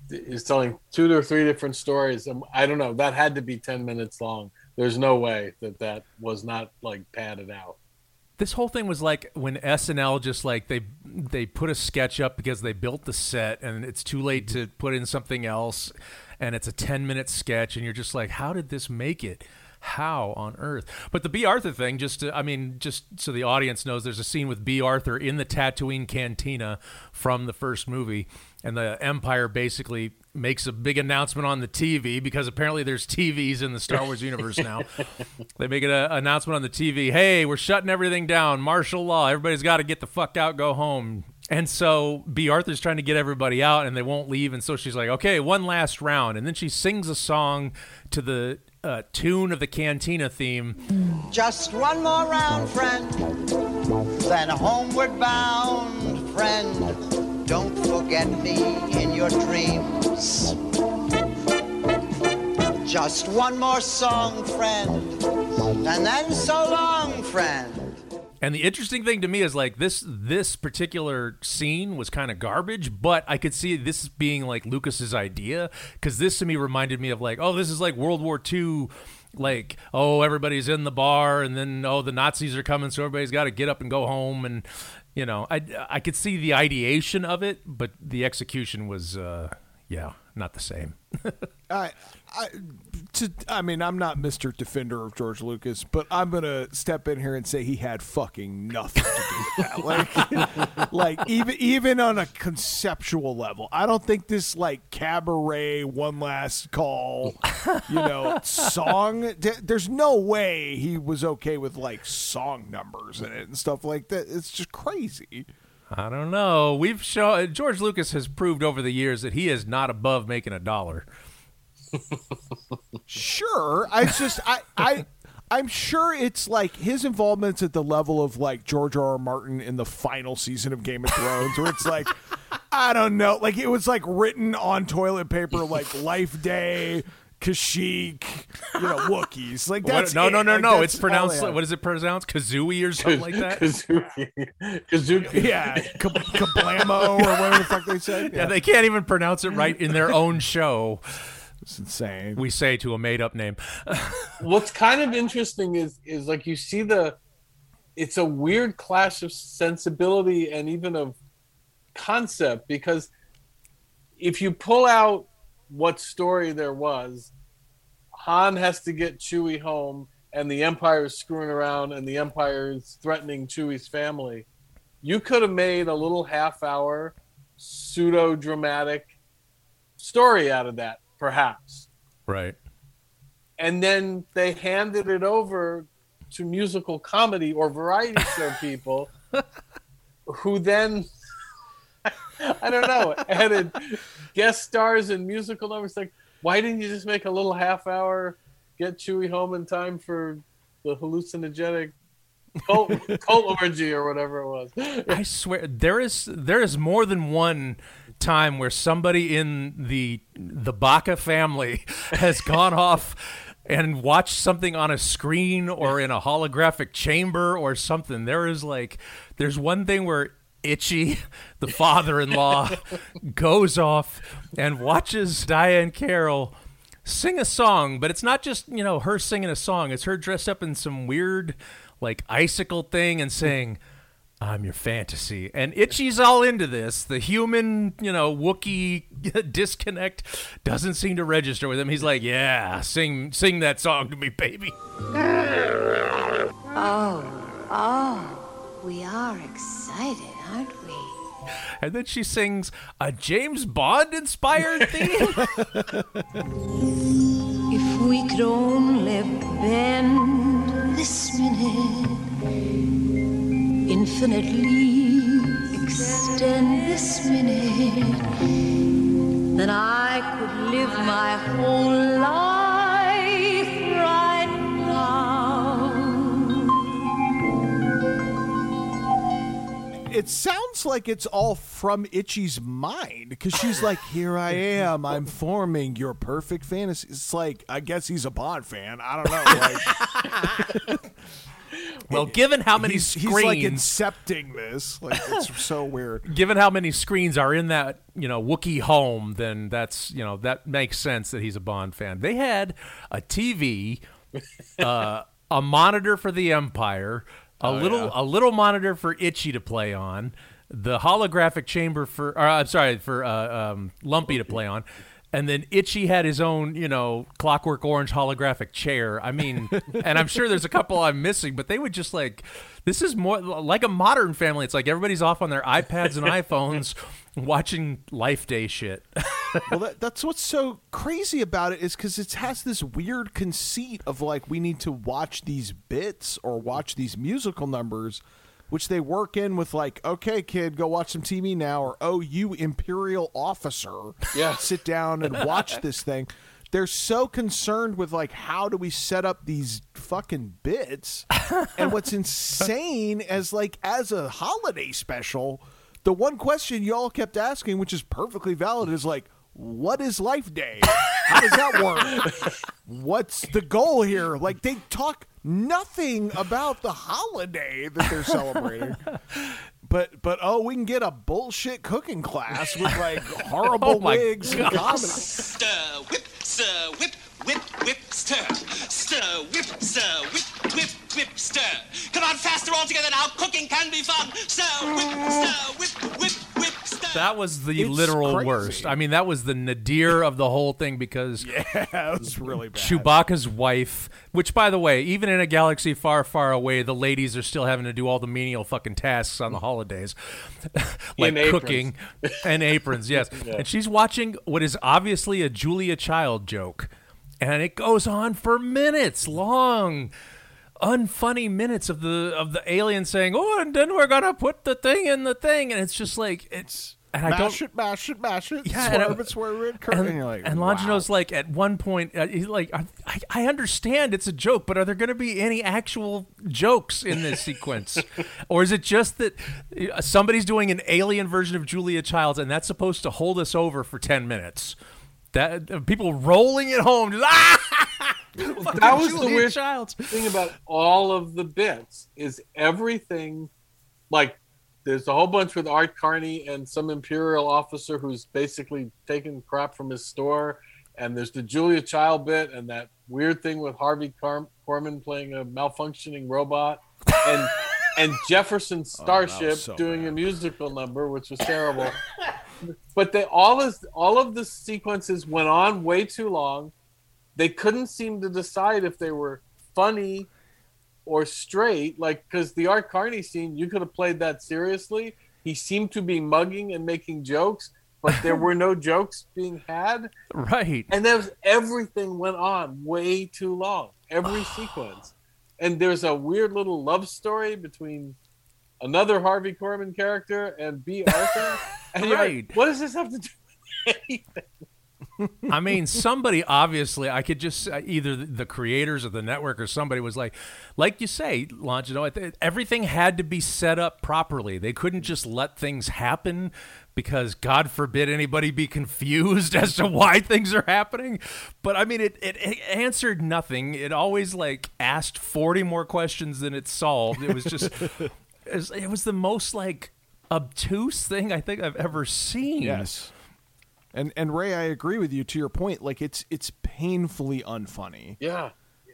is telling two or three different stories. Um, I don't know. That had to be 10 minutes long. There's no way that that was not like padded out. This whole thing was like when SNL just like they they put a sketch up because they built the set and it's too late to mm-hmm. put in something else and it's a 10 minute sketch and you're just like how did this make it? How on earth? But the Bea Arthur thing just to, I mean just so the audience knows there's a scene with Bea Arthur in the Tatooine cantina from the first movie and the Empire basically makes a big announcement on the TV because apparently there's TVs in the Star Wars universe now. they make an uh, announcement on the TV, "Hey, we're shutting everything down. Martial law. Everybody's got to get the fuck out, go home." And so Bea Arthur's trying to get everybody out, and they won't leave. And so she's like, "Okay, one last round." And then she sings a song to the uh, tune of the Cantina theme. Just one more round, friend. Then homeward bound, friend. Don't forget me in your dreams. Just one more song, friend. And then so long, friend. And the interesting thing to me is like this this particular scene was kind of garbage, but I could see this being like Lucas's idea because this to me reminded me of like, oh, this is like World War II. Like, oh, everybody's in the bar, and then oh, the Nazis are coming, so everybody's got to get up and go home, and you know, I I could see the ideation of it, but the execution was, uh, yeah, not the same. I, to, I mean, I'm not Mr. Defender of George Lucas, but I'm gonna step in here and say he had fucking nothing to do with that. Like, like even even on a conceptual level, I don't think this like cabaret one last call, you know, song. There's no way he was okay with like song numbers in it and stuff like that. It's just crazy. I don't know. We've shown George Lucas has proved over the years that he is not above making a dollar. Sure. I just I I I'm sure it's like his involvement's at the level of like George R. R. Martin in the final season of Game of Thrones, where it's like I don't know, like it was like written on toilet paper, like Life Day, Kashyyyk, you know, Wookiees. Like What- no, no, no, Like, no. It's pronounced. all. What is it pronounced? Kazooie or something like that. Kazuki. Kazuki. Yeah, Ka- Kablamo or whatever the fuck they said. Yeah, they can't even pronounce it right in their own show. It's insane. We say to a made-up name. What's kind of interesting is is like you see the it's a weird clash of sensibility and even of concept because if you pull out what story there was, Han has to get Chewie home and the Empire is screwing around and the Empire is threatening Chewie's family. You could have made a little half hour pseudo dramatic story out of that, perhaps. Right. And then they handed it over to musical comedy or variety show people who then I don't know, added guest stars and musical numbers. Like, why didn't you just make a little half hour, get Chewie home in time for the hallucinogenic cult, cult orgy or whatever it was? I swear there is there is more than one time where somebody in the the Baca family has gone off and watched something on a screen or in a holographic chamber or something. There is like there's one thing where Itchy, the father-in-law, goes off and watches Diahann Carroll sing a song, but it's not just, you know, her singing a song. It's her dressed up in some weird like icicle thing and saying I'm your fantasy. And Itchy's all into this. The human, you know, Wookiee disconnect doesn't seem to register with him. He's like, "Yeah, sing sing that song to me, baby." Oh, oh, we are excited, aren't we? And then she sings a James Bond inspired theme. If we could only bend this minute, infinitely extend this minute, then I could live my whole life right now. It sounds like it's all from Itchy's mind because she's like, "Here I am, I'm forming your perfect fantasy." It's like, I guess he's a Bond fan. I don't know. Like, well, given how many he's, screens, he's like incepting this. Like it's so weird. given how many screens are in that you know Wookiee home, then that's you know that makes sense that he's a Bond fan. They had a TV, uh, a monitor for the Empire, a Oh, little yeah. a little monitor for Itchy to play on, the holographic chamber for or, I'm sorry for uh, um, Lumpy to play on. And then Itchy had his own, you know, Clockwork Orange holographic chair. I mean, and I'm sure there's a couple I'm missing, but they would just like, this is more like a modern family. It's like everybody's off on their iPads and iPhones watching Life Day shit. well, that, that's what's so crazy about it is because it has this weird conceit of like we need to watch these bits or watch these musical numbers, which they work in with like, okay, kid, go watch some TV now, or oh, you imperial officer, Yeah. sit down and watch this thing. They're so concerned with like how do we set up these fucking bits, and what's insane as like as a holiday special, the one question y'all kept asking, which is perfectly valid, is like, what is Life Day? How does that work? What's the goal here? Like they talk nothing about the holiday that they're celebrating. But but oh, we can get a bullshit cooking class with like horrible Oh my wigs and God. comedy. Stir, whip, stir, whip, whip, whip, stir. Stir, whip, stir, whip, whip, whip, stir. Come on, faster all together now. Cooking can be fun. Stir, whip, stir, whip, whip, whip, stir. That was the It's literal crazy. worst. I mean, that was the nadir of the whole thing because Yeah, it was really bad. Chewbacca's wife, which by the way, even in a galaxy far, far away, the ladies are still having to do all the menial fucking tasks on the holidays, like In cooking and aprons. Yes, and she's watching what is obviously a Julia Child joke, and it goes on for minutes long. Unfunny minutes of the of the alien saying, "Oh, and then we're gonna put the thing in the thing," and it's just like it's. And I don't mash it, mash it, mash it. Yeah, and swerve I- it, swerve it. Cur- and, and you're like, and wow. Longino's like at one point uh, he's like I, I- I understand it's a joke but are there going to be any actual jokes in this sequence or is it just that uh, somebody's doing an alien version of Julia Childs and that's supposed to hold us over for 10 minutes that uh, people rolling it home just, ah! that was the Julia weird Childs. thing about all of the bits is everything like there's a whole bunch with Art Carney and some imperial officer who's basically taking crap from his store. And there's the Julia Child bit and that weird thing with Harvey Korman playing a malfunctioning robot. And and Jefferson Starship so doing a musical number which was terrible. But they all is all of the sequences went on way too long. They couldn't seem to decide if they were funny or straight. Like because the Art Carney scene, you could have played that seriously. He seemed to be mugging and making jokes, but there were no jokes being had. Right. And there was everything went on way too long. Every sequence. And there's a weird little love story between another Harvey Korman character and Bea Arthur. And you're like, Right. what does this have to do with anything? I mean, somebody obviously, I could just uh, either the creators of the network or somebody was like, like you say, Longino, everything had to be set up properly. They couldn't just let things happen because God forbid anybody be confused as to why things are happening. But I mean, it, it, it answered nothing. It always like asked 40 more questions than it solved. It was just, it was, it was the most like obtuse thing I think I've ever seen. Yes. And and Ray, I agree with you to your point. Like it's it's painfully unfunny. Yeah.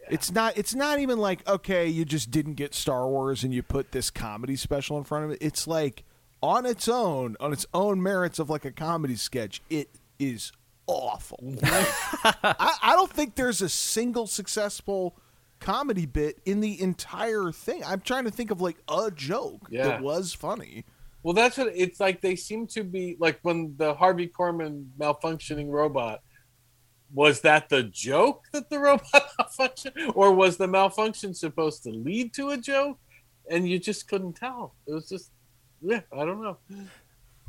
It's not it's not even like, okay, you just didn't get Star Wars and you put this comedy special in front of it. It's like on its own, on its own merits of like a comedy sketch, it is awful. I, I don't think there's a single successful comedy bit in the entire thing. I'm trying to think of like a joke Yeah. that was funny. Well, that's what it's like. They seem to be like when the Harvey Korman malfunctioning robot. Was that the joke that the robot malfunctioned, or was the malfunction supposed to lead to a joke? And you just couldn't tell. It was just, yeah, I don't know.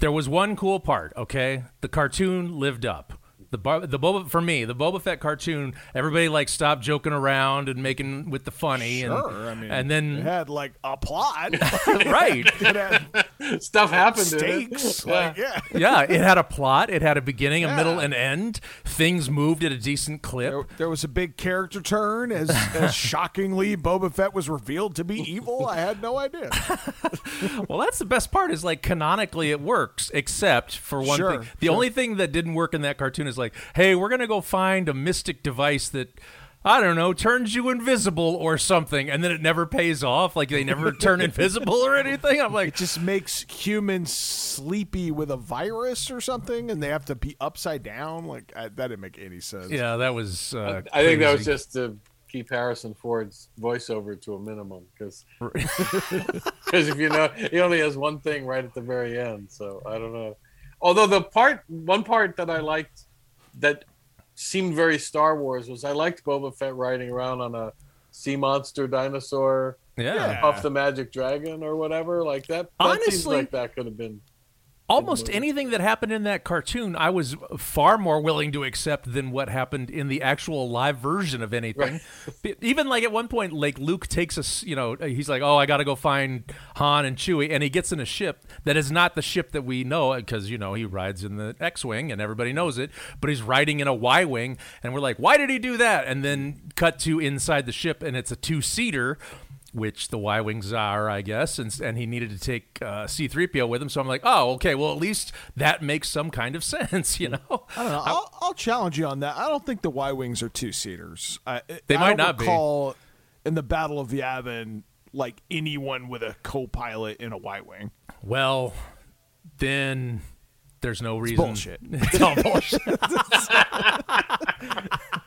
There was one cool part, okay? The cartoon lived up. The Bar- the Boba for me, the Boba Fett cartoon, everybody like stopped joking around and making with the funny Sure, and I mean, and it then had like a plot, right. It had Stuff happened. in it. stakes, Yeah. like yeah. yeah, it had a plot, it had a beginning, a Yeah. middle, and end. Things moved at a decent clip. There, there was a big character turn as, as shockingly Boba Fett was revealed to be evil. I had no idea. well, that's the best part is like canonically it works, except for one Sure, thing. The sure. only thing that didn't work in that cartoon is like, hey, we're gonna go find a mystic device that. I don't know, turns you invisible or something, and then it never pays off. Like they never turn invisible or anything. I'm like, It just makes humans sleepy with a virus or something, and they have to be upside down. Like I, that didn't make any sense. yeah, that was. Uh, I think that was just to keep Harrison Ford's voiceover to a minimum, because because if you know, he only has one thing right at the very end. So I don't know. Although the part, one part that I liked that seemed very Star Wars was I liked Boba Fett riding around on a sea monster dinosaur, Yeah. Puff the Magic Dragon or whatever like that. That seems Honestly- like that could have been. Almost anything that happened in that cartoon, I was far more willing to accept than what happened in the actual live version of anything. Be- Even like at one point, like Luke takes us, you know, he's like, "Oh, I got to go find Han and Chewie," and he gets in a ship that is not the ship that we know because you know he rides in the X-wing and everybody knows it, but he's riding in a Y-wing, and we're like, "Why did he do that?" And then cut to inside the ship, and it's a two-seater which the Y wings are, I guess, and and he needed to take uh, C-3PO with him. So I'm like, oh, okay, well at least that makes some kind of sense, you know? I don't know. I'll, I'll challenge you on that. I don't think the Y wings are two seaters. I, They I might not be. in the Battle of Yavin like anyone with a co-pilot in a Y wing. Well, then there's no reason. bullshit. It's all bullshit.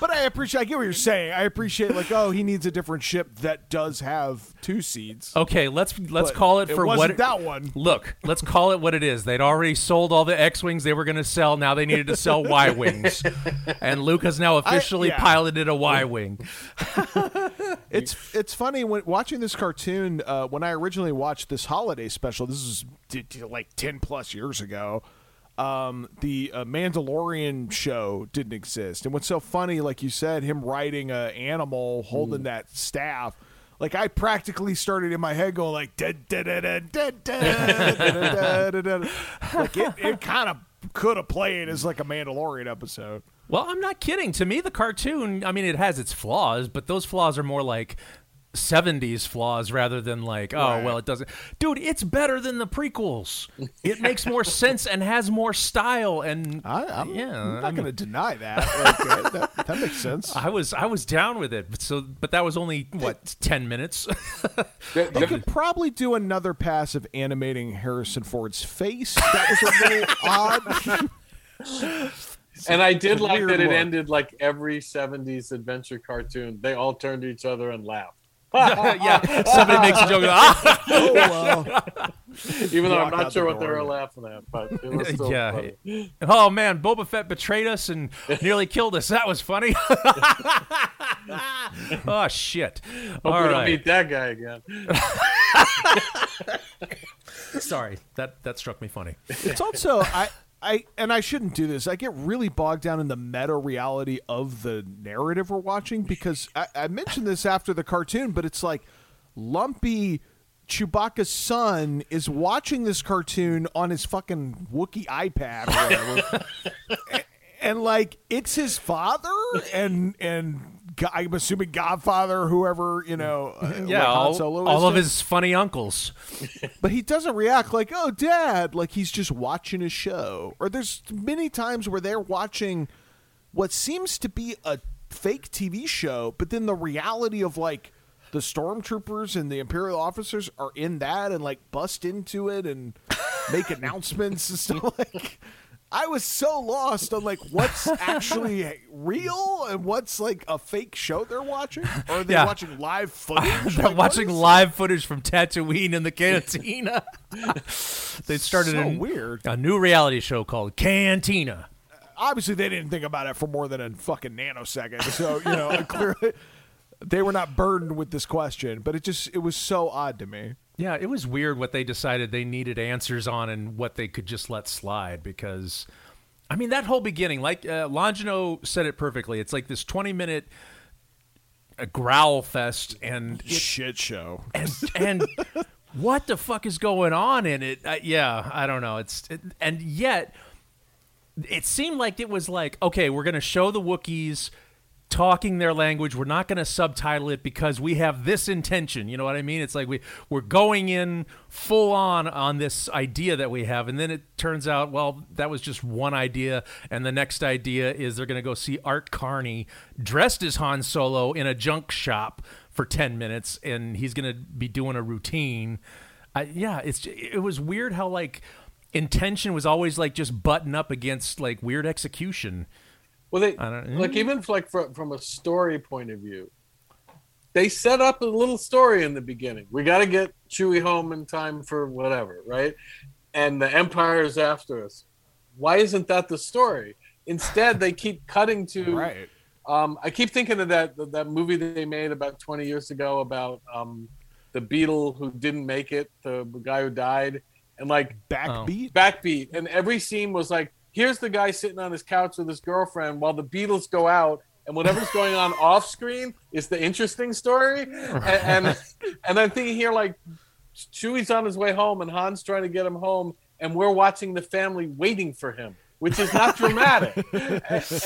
But I appreciate. I get what you're saying. I appreciate like, oh, he needs a different ship that does have two seeds. Okay, let's let's But call it it for what wasn't it, that one. Look, let's call it what it is. They'd already sold all the X wings they were going to sell. Now they needed to sell Y wings, and Luke has now officially yeah. piloted a Y wing. It's it's funny when watching this cartoon. Uh, when I originally watched this holiday special, this is like ten plus years ago. Um, the uh, Mandalorian show didn't exist, and what's so funny, like you said, him riding a animal holding that staff. Like I practically started in my head going like da da da da da da da da da da. Like it, it kind of could have played as like a Mandalorian episode. Well, I'm not kidding. To me, the cartoon, I mean, it has its flaws, but those flaws are more like 70s flaws rather than like, oh, Right. well, it doesn't. Dude, it's better than the prequels. It makes more sense and has more style. And I, I'm, yeah, I'm not I'm- going to deny that. Like, uh, that. That makes sense. I was I was down with it, but so but that was only what ten minutes. They could probably do another pass of animating Harrison Ford's face. That was a little odd. and I did like that it look. ended like every 70s adventure cartoon. They all turned to each other and laughed. yeah, somebody makes a joke. Ah! Oh, well. Even though I'm not sure the what they door. were laughing at, but it was still yeah. funny. Oh man, Boba Fett betrayed us and nearly killed us. That was funny. oh shit! Hope All we don't right. meet that guy again. Sorry, that that struck me funny. It's also I I and I shouldn't do this. I get really bogged down in the meta reality of the narrative we're watching because I, I mentioned this after the cartoon, but it's like Lumpy Chewbacca's son is watching this cartoon on his fucking Wookiee iPad or whatever. and, and like it's his father and and I'm assuming Godfather, whoever you know, uh, Yeah, all, all of his funny uncles. but he doesn't react like, "Oh, dad," like he's just watching a show. Or there's many times where they're watching what seems to be a fake TV show, but then the reality of like the stormtroopers and the imperial officers are in that and like bust into it and make announcements and stuff like I was so lost on like what's actually real and what's like a fake show they're watching. Or are they Yeah. watching live footage? They're Like, watching live footage from Tatooine in the cantina. they started So a, weird. a new reality show called Cantina. Uh, obviously they didn't think about it for more than a fucking nanosecond. So you know, clearly they were not burdened with this question. But it just it was so odd to me. Yeah, it was weird what they decided they needed answers on and what they could just let slide because, I mean, that whole beginning, like uh, Longino said it perfectly. It's like this 20 minute uh, growl fest and it- Shit show. and and what the fuck is going on in it? Uh, yeah, I don't know. It's it, and yet it seemed like it was like okay, we're gonna show the Wookiees talking their language. We're not gonna subtitle it because we have this intention. You know what I mean? It's like we we're going in full on on this idea that we have, and then it turns out well that was just one idea, and the next idea is they're gonna go see Art Carney dressed as Han Solo in a junk shop for 10 minutes and he's going to be doing a routine. Yeah, it's it was weird how like intention was always like just button up against like weird execution. Well, they I don't- like even like from, from a story point of view, they set up a little story in the beginning. We got to get Chewie home in time for whatever, right? And the Empire is after us. Why isn't that the story? Instead, they keep cutting to. Right. Um, I keep thinking of that that movie that they made about 20 years ago about um, the beetle who didn't make it, the guy who died, and like Backbeat. backbeat and every scene was like here's the guy sitting on his couch with his girlfriend while the beatles go out and whatever's going on off screen is the interesting story. And, and and i'm thinking here like chewie's on his way home and han's trying to get him home and we're watching the family waiting for him which is not dramatic.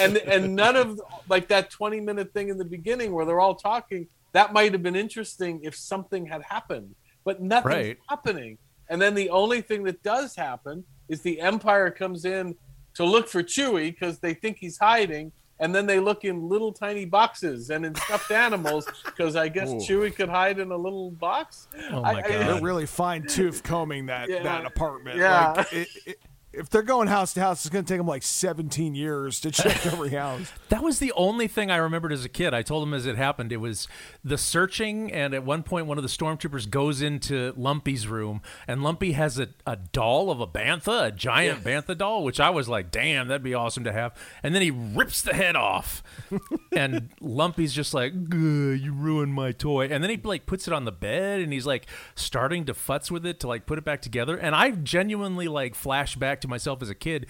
And and none of like that 20 minute thing in the beginning where they're all talking that might have been interesting if something had happened but nothing's Right. happening. And then the only thing that does happen is the Empire comes in to look for Chewie because they think he's hiding, and then they look in little tiny boxes and in stuffed animals because I guess Ooh. Chewie could hide in a little box. Oh my I- God. They're really fine tooth combing that Yeah. that apartment. Yeah. Like, it, it, if they're going house to house, it's going to take them like 17 years to check every house. That was the only thing I remembered as a kid. I told him as it happened. It was the searching, and at one point, one of the stormtroopers goes into Lumpy's room, and Lumpy has a, a doll of a bantha, a giant bantha doll, which I was like, damn, that'd be awesome to have. And then he rips the head off, and Lumpy's just like, you ruined my toy. And then he like puts it on the bed, and he's like starting to futz with it to like put it back together. And I genuinely like flash back to myself as a kid,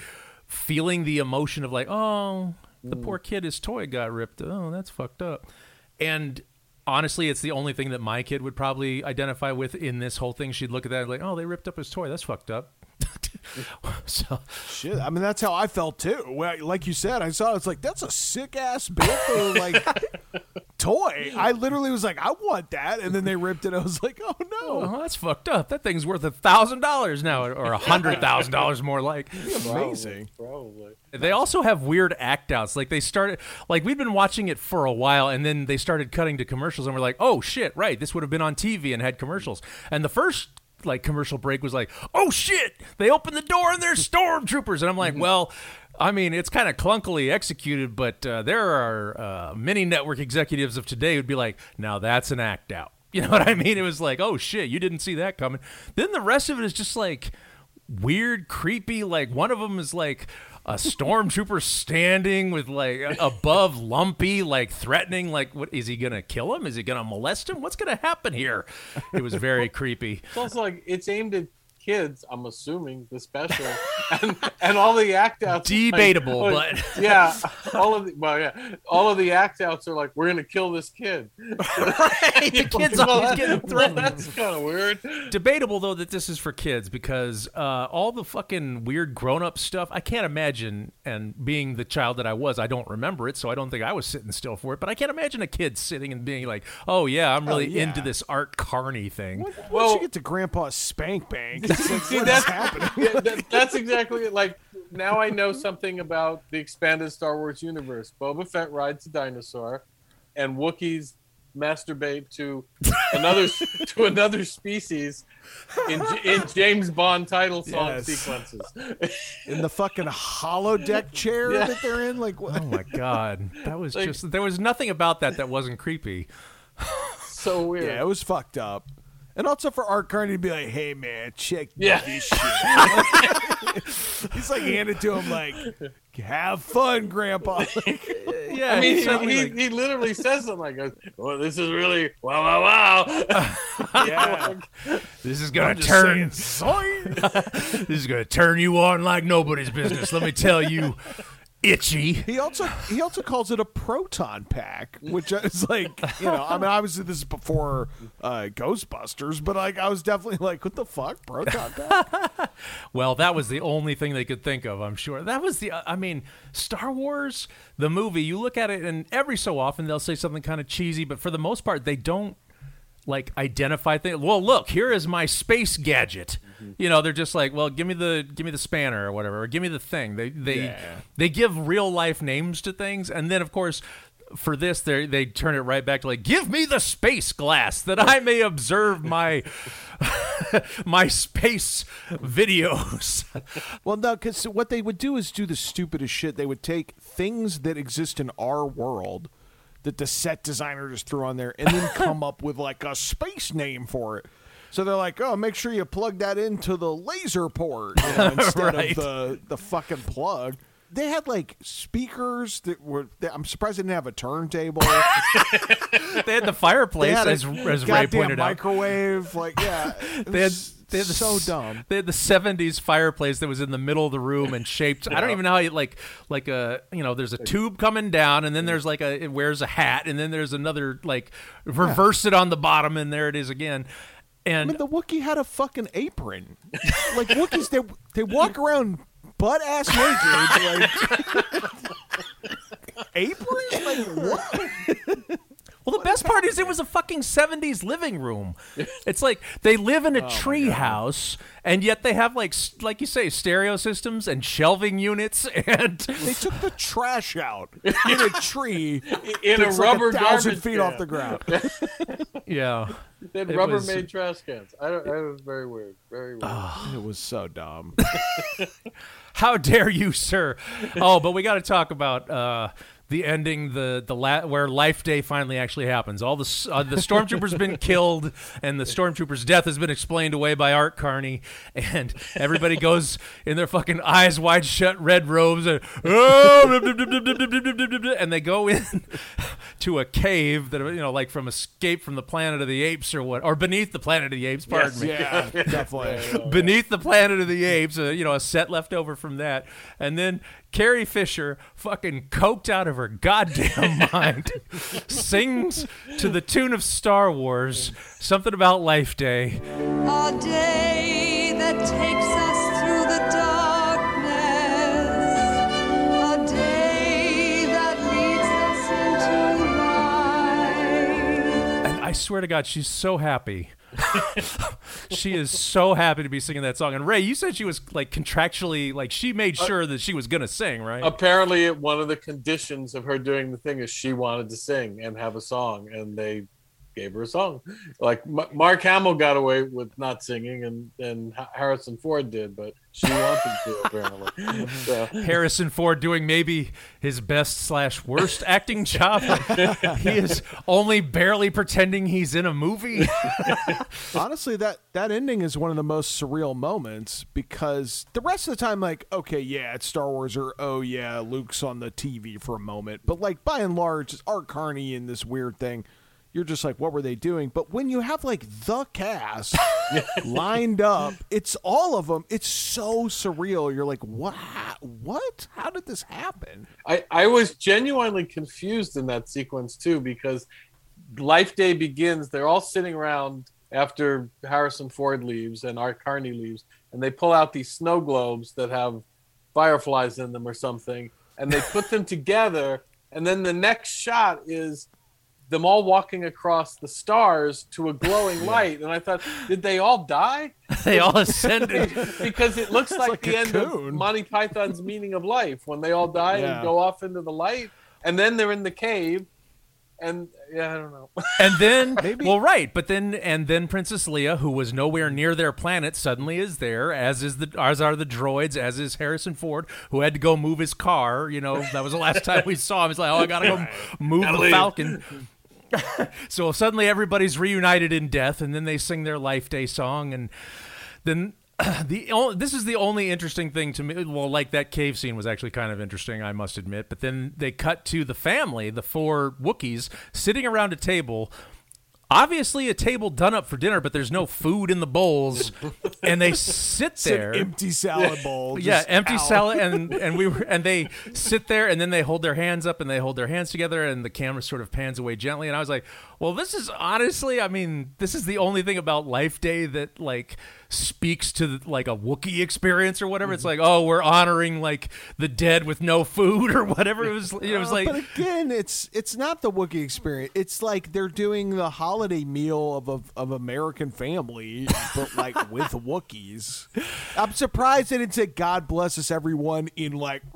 feeling the emotion of like, oh, the poor kid, his toy got ripped. Oh, that's fucked up. And honestly, it's the only thing that my kid would probably identify with in this whole thing. She'd look at that and like, oh, they ripped up his toy. That's fucked up. so Shit, I mean that's how I felt too. Well, like you said, I saw it, it's like that's a sick ass bantha like toy. I literally was like, I want that, and then they ripped it. I was like, oh no, oh, that's fucked up. That thing's worth a thousand dollars now, or a hundred thousand dollars more like. amazing. Probably. They also have weird act outs. Like they started, like we've been watching it for a while, and then they started cutting to commercials, and we're like, oh shit, right, this would have been on TV and had commercials. And the first like commercial break was like, oh shit, they opened the door and there's stormtroopers, and I'm like, mm-hmm. well. I mean, it's kind of clunkily executed, but uh, there are uh, many network executives of today who'd be like, "Now that's an act out." You know what I mean? It was like, "Oh shit, you didn't see that coming." Then the rest of it is just like weird, creepy. Like one of them is like a stormtrooper standing with like above Lumpy, like threatening. Like, what is he gonna kill him? Is he gonna molest him? What's gonna happen here? It was very creepy. It's also like it's aimed at kids. I'm assuming the special and and all the act outs. Debatable, like, but- yeah, all of the well, yeah, all of the act outs are like, we're gonna kill this kid. right, the kid's Well, always that- getting well, threatened. that's kind of weird. Debatable though that this is for kids because uh, all the fucking weird grown-up stuff I can't imagine. And being the child that I was, I don't remember it, so I don't think I was sitting still for it. But I can't imagine a kid sitting and being like, "Oh yeah, I'm really yeah. into this Art Carney thing." Once you get to Grandpa's spank bank, it's like, See, what that's happening? yeah, that- that's exactly it. Like now, I know something about the expanded Star Wars universe. Boba Fett rides a dinosaur, and Wookiees masturbate to another to another species in in James Bond title song Yes. sequences. In the fucking holodeck chair Yeah. that they're in, like what? Oh my god, that was Like- just there was nothing about that that wasn't creepy. so weird. Yeah, it was fucked up. And also for Art Carney to be like, "Hey man, check Yeah. this shit." He's like handed to him like, "Have fun, Grandpa." Yeah, I mean, it's he, he, like- he literally says something like, "Well, this is really wow, wow, wow." yeah, this is gonna turn. saying, this is gonna turn you on like nobody's business. Let me tell you, itchy. He also he also calls it a proton pack, which is like you know I mean obviously this is before uh, Ghostbusters, but like I was definitely like what the fuck proton pack? Well, that was the only thing they could think of, I'm sure. That was the, I mean, Star Wars, the movie, you look at it, and every so often they'll say something kind of cheesy, but for the most part, they don't like identify things. Well, look, here is my space gadget. Mm-hmm. You know, they're just like, well, give me the give me the spanner or whatever, or give me the thing. They they Yeah. they give real life names to things, and then of course. For this, they they turn it right back to like, give me the space glass that I may observe my my space videos. Well, no, because what they would do is do the stupidest shit. They would take things that exist in our world that the set designer just threw on there and then come up with like a space name for it. So they're like, oh, make sure you plug that into the laser port you know, instead Right. of the, the fucking plug. They had like speakers that were. That, I'm surprised they didn't have a turntable. they had the fireplace, They had a as, as Ray pointed out. microwave. Like, yeah, They had, they had the so dumb. They had the '70s fireplace that was in the middle of the room and shaped. I don't even know how you like like a you know. There's a tube coming down, and then there's like a it wears a hat, and then there's another like reverse it on the bottom, and there it is again. I And mean, the Wookiee had a fucking apron. like Wookiees, they they walk around butt ass naked. Like, apron? Like what? Well, the best part is it was a fucking '70s living room. It's like they live Oh in a tree house, and yet they have like like you say stereo systems and shelving units, and They took the trash out in a tree In a rubber like a thousand garbage feet can. off the ground. yeah. They had Rubber was- made trash cans. I don't. It was very weird. Very weird. It was so dumb. How dare you, sir? Oh, but we got to talk about uh, the ending, the the la- where Life Day finally actually happens. All the uh, the stormtroopers been killed, and the stormtrooper's death has been explained away by Art Carney, and everybody goes in their fucking eyes wide shut, red robes, and oh, and they go in to a cave that you know, like from Escape from the Planet of the Apes or what, or beneath the Planet of the Apes. Pardon me yeah, definitely. beneath the planet of the apes uh, you know a set left over from that and then carrie fisher fucking coked out of her goddamn mind sings to the tune of star wars something about life day A day that takes us through the darkness. A day that leads us into light. and i swear to god she's so happy she is so happy to be singing that song. And ray you said she was like contractually like she made uh, sure that she was gonna sing right? Apparently, one of the conditions of her doing the thing is she wanted to sing and have a song, and they gave her a song. Like M- Mark Hamill got away with not singing, and and Harrison Ford did, but she wanted to apparently. So. Harrison Ford doing maybe his best slash worst acting job. he is only barely pretending he's in a movie. Honestly, that that ending is one of the most surreal moments because the rest of the time, like, okay, yeah, it's Star Wars, or oh yeah, Luke's on the TV for a moment, but like by and large, it's Art Carney in this weird thing. You're just like, what were they doing? But when you have like the cast lined up, it's all of them. It's so surreal. You're like, what? What? How did this happen? I, I was genuinely confused in that sequence too because Life Day begins. They're all sitting around after Harrison Ford leaves and Art Carney leaves, and they pull out these snow globes that have fireflies in them or something, and they put them together. And then the next shot is them all walking across the stars to a glowing light. And I thought, did they all die? they all ascended. because it looks like, like the a end of. Monty Python's Meaning of Life when they all die Yeah. and go off into the light, and then they're in the cave, and yeah, I don't know. And then, well, right, but then, and then Princess Leia, who was nowhere near their planet, suddenly is there. As is the, as are the droids, as is Harrison Ford, who had to go move his car. You know, that was the last time we saw him. He's like, oh, I gotta go move Gotta the leave. Falcon. so suddenly everybody's reunited in death, and then they sing their Life Day song, and then. The this is the only interesting thing to me. Well, like that cave scene was actually kind of interesting, I must admit. But then they cut to the family, the four Wookiees, sitting around a table. Obviously, a table done up for dinner, but there's no food in the bowls, and they sit there, empty salad bowl. yeah, empty out. salad, and and we were, and they sit there, and then they hold their hands up, and they hold their hands together, and the camera sort of pans away gently, and I was like, well, this is honestly, I mean, this is the only thing about Life Day that like speaks to like a Wookiee experience or whatever. It's like, oh, we're honoring like the dead with no food or whatever. It was, you know, it was Uh, like, but again, it's it's not the Wookiee experience. It's like they're doing the holiday meal of a, of American family, but like with Wookiees. I'm surprised they didn't say "God bless us, everyone" in like.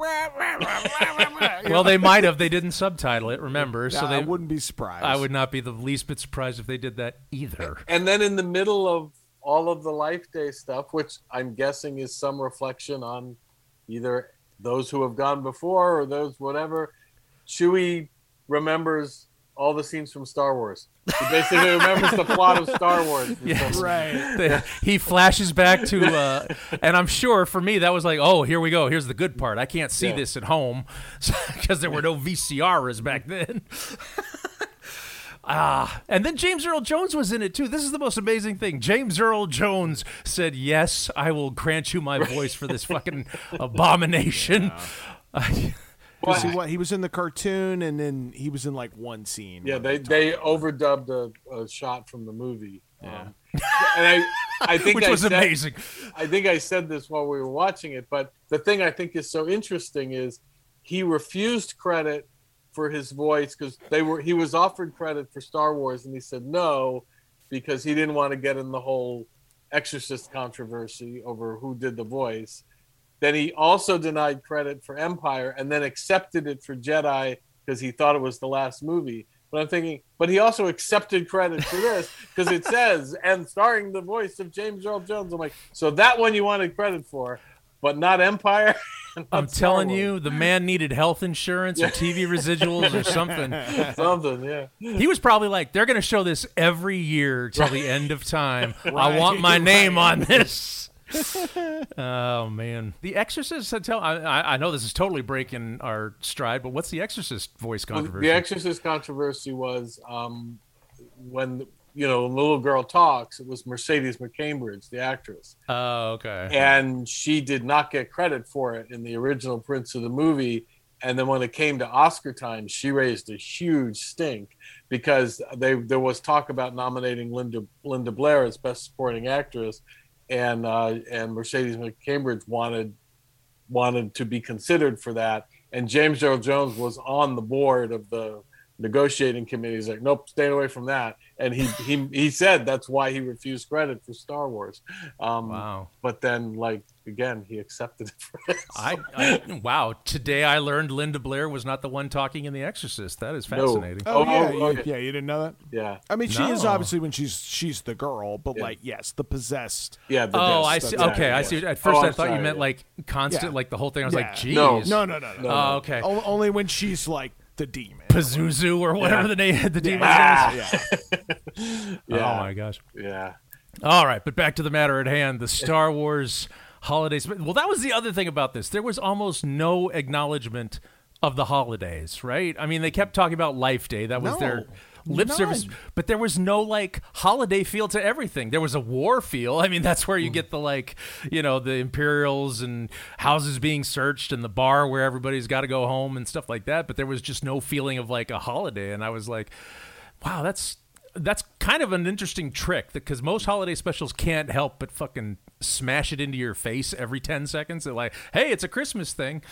well, they might have. They didn't subtitle it. Remember, so Yeah, they I wouldn't be surprised. I would not be the least bit surprised if they did that either. and then in the middle of all of the Life Day stuff, which I'm guessing is some reflection on either those who have gone before or those whatever, Chewie remembers all the scenes from Star Wars. He basically remembers the plot of Star Wars. Yes. Right. They- he flashes back to, uh, and I'm sure for me that was like, oh, here we go. Here's the good part. I can't see Yeah. this at home because there were no VCRs back then. Ah, and then James Earl Jones was in it too. This is the most amazing thing. James Earl Jones said, "Yes, I will grant you my voice for this fucking abomination." I- Because he, what, he was in the cartoon, and then he was in like one scene. Yeah, they they overdubbed a, a shot from the movie. Um, and I I think Which I was said- amazing. I think I said this while we were watching it, but the thing I think is so interesting is he refused credit for his voice because they were he was offered credit for Star Wars and he said no because he didn't want to get in the whole Exorcist controversy over who did the voice. Then he also denied credit for Empire and then accepted it for Jedi because he thought it was the last movie. But I'm thinking, but he also accepted credit for this because it says and starring the voice of James Earl Jones. I'm like, so that one you wanted credit for, but not Empire. I'm telling Wars. you, the man needed health insurance or TV residuals or something. something, yeah. He was probably like, they're going to show this every year till the end of time. I want my name right. on this. oh man, The Exorcist. I tell, I, I know this is totally breaking our stride, but what's the Exorcist voice Well, controversy? The Exorcist controversy was um, when you know when the little girl talks. It was Mercedes McCambridge, the actress, Oh, okay. and she did not get credit for it in the original prints of the movie. And then when it came to Oscar time, she raised a huge stink because they there was talk about nominating Linda Linda Blair as Best Supporting Actress, and uh, and Mercedes McCambridge wanted wanted to be considered for that. And James Earl Jones was on the board of the negotiating committee. He's like, nope, staying away from that. And he he he said that's why he refused credit for Star Wars. Um, Wow. But then, like again, he accepted it for it. I, I wow. Today I learned Linda Blair was not the one talking in The Exorcist. That is fascinating. Oh, yeah, oh, you, okay. yeah, you didn't know that. Yeah. I mean, she is obviously when she's she's the girl, but like, yes, the possessed. Yeah. the Oh, I see. right, Okay, I see. At Oh, first, I I'm thought you meant yeah. like constant, Yeah. like the whole thing. I was Yeah. like, geez. No. No, no, no, no. no. Oh, okay. O- only when she's like the demon. Pazuzu or whatever Yeah. the name, the demon's Yeah. name is. Ah. Yeah. Oh my gosh. Yeah. All right, but back to the matter at hand. The Star Wars holidays. Well, that was the other thing about this. There was almost no acknowledgement of the holidays, right? I mean, they kept talking about Life Day. That was No. their lip None. service, but there was no like holiday feel to everything. There was a war feel. I mean, that's where you hmm. get the like, you know, the Imperials and houses being searched and the bar where everybody's got to go home and stuff like that. But there was just no feeling of like a holiday. And I was like, wow, that's that's kind of an interesting trick because most holiday specials can't help but fucking smash it into your face every 10 seconds. They're like, hey, it's a Christmas thing.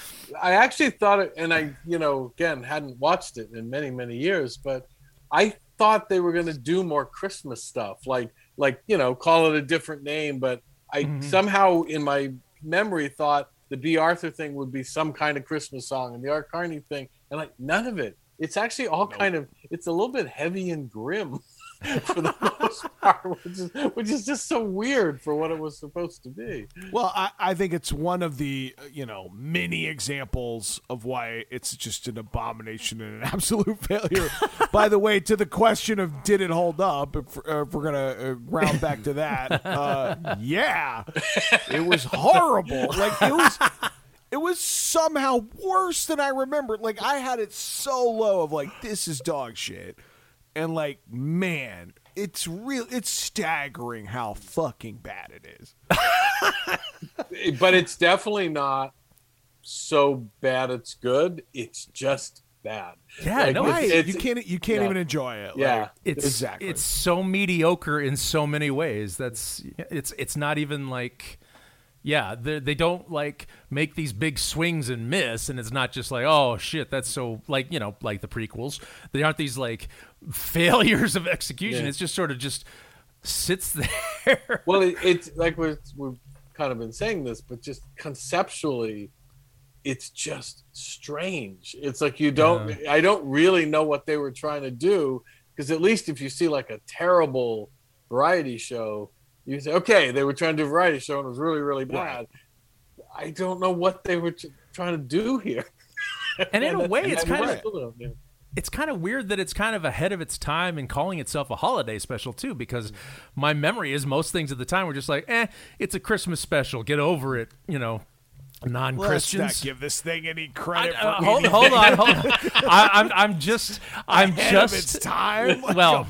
I actually thought it, and I, you know, again, hadn't watched it in many, many years, but I thought they were going to do more Christmas stuff, like, like you know, call it a different name. But I Mm-hmm. somehow, in my memory, thought the Bea Arthur thing would be some kind of Christmas song, and the Art Carney thing, and like none of it. It's actually all kind of. It's a little bit heavy and grim. for the most part, which is, which is just so weird for what it was supposed to be. Well, I, I think it's one of the you know many examples of why it's just an abomination and an absolute failure. By the way, to the question of did it hold up, if, uh, if we're gonna uh, round back to that, uh, yeah, it was horrible. Like it was. It was somehow worse than I remembered. Like I had it so low of like this is dog shit, and like man, it's real. It's staggering how fucking bad it is. but it's definitely not so bad it's good. It's just bad. Yeah, Like, no, it's- Right. it's- you can't you can't yeah. even enjoy it. Yeah. Like, It's exactly. it's so mediocre in so many ways. That's it's it's not even like yeah, they they don't like make these big swings and miss and it's not just like, oh shit, that's so like, you know, like the prequels. They aren't these like failures of execution. Yeah. It's just sort of just sits there. well, it, it's like we've, we've kind of been saying this, but just conceptually, it's just strange. It's like you don't, I don't really know what they were trying to do because at least if you see like a terrible variety show, you say, okay, they were trying to do a variety show and it was really, really bad. I don't know what they were t- trying to do here. And in a way, it's kind of still don't, yeah. it's kind of weird that it's kind of ahead of its time and calling itself a holiday special too because my memory is most things at the time were just like eh it's a christmas special get over it you know Let's non-christians not give this thing any credit. I- uh, hold, hold on, hold on. I, I'm, I'm just, I'm ahead just its time. Well,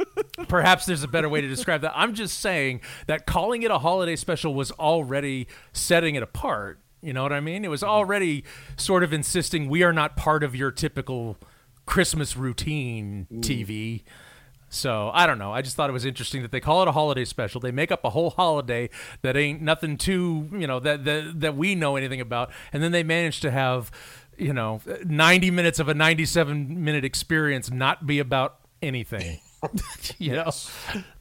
perhaps there's a better way to describe that. I'm just saying that calling it a holiday special was already setting it apart. You know what I mean? It was already sort of insisting we are not part of your typical Christmas routine TV. So I don't know. I just thought it was interesting that they call it a holiday special. They make up a whole holiday that ain't nothing too, you know, that that, that we know anything about, and then they manage to have, you know, 90 minutes of a 97 minute experience not be about anything. you know.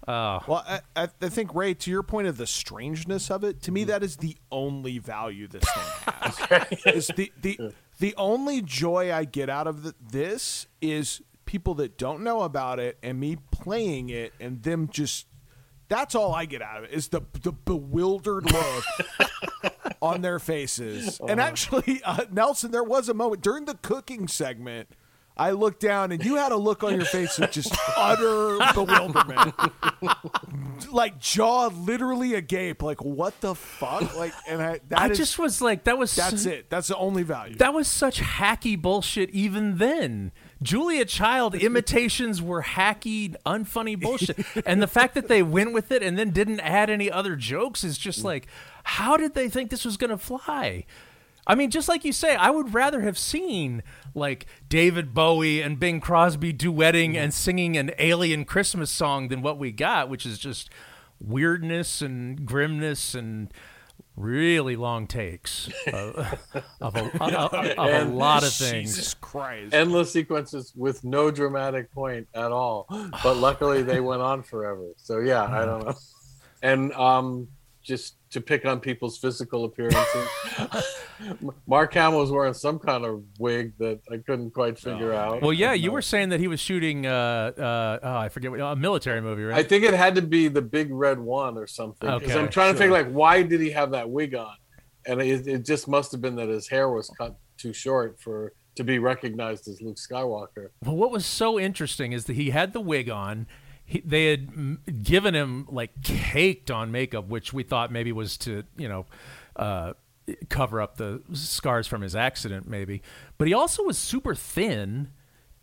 Uh, Well, I, I, I think Ray, to your point of the strangeness of it, to me that is the only value this thing has. is the the the only joy I get out of the, this is people that don't know about it and me playing it and them just. That's all I get out of it is the the bewildered look on their faces. And actually, uh, Nelson, there was a moment during the cooking segment. I looked down and you had a look on your face of just utter bewilderment like jaw literally agape like what the fuck like and i that I is- just was like, that was that's it that's the only value That was such hacky bullshit even then. Julia Child imitations were hacky, unfunny bullshit. and the fact that they went with it and then didn't add any other jokes is just like, how did they think this was going to fly? I mean, just like you say, I would rather have seen like David Bowie and Bing Crosby duetting and singing an alien Christmas song than what we got, which is just weirdness and grimness and really long takes of, of, a, of, of a lot of things. Jesus Christ. endless sequences with no dramatic point at all. But luckily, they went on forever. So yeah, I don't know. And um, just to pick on people's physical appearances, Mark Hamill was wearing some kind of wig that I couldn't quite figure out. Well, yeah, you were saying that he was shooting, uh, uh, oh, I forget, what, a military movie, right? I think it had to be the big red one or something. Because Okay, I'm trying to sure. figure like why did he have that wig on? And it, it just must have been that his hair was cut too short for to be recognized as Luke Skywalker. Well, what was so interesting is that he had the wig on. He, they had given him like caked on makeup, which we thought maybe was to you know uh, cover up the scars from his accident, maybe. But he also was super thin,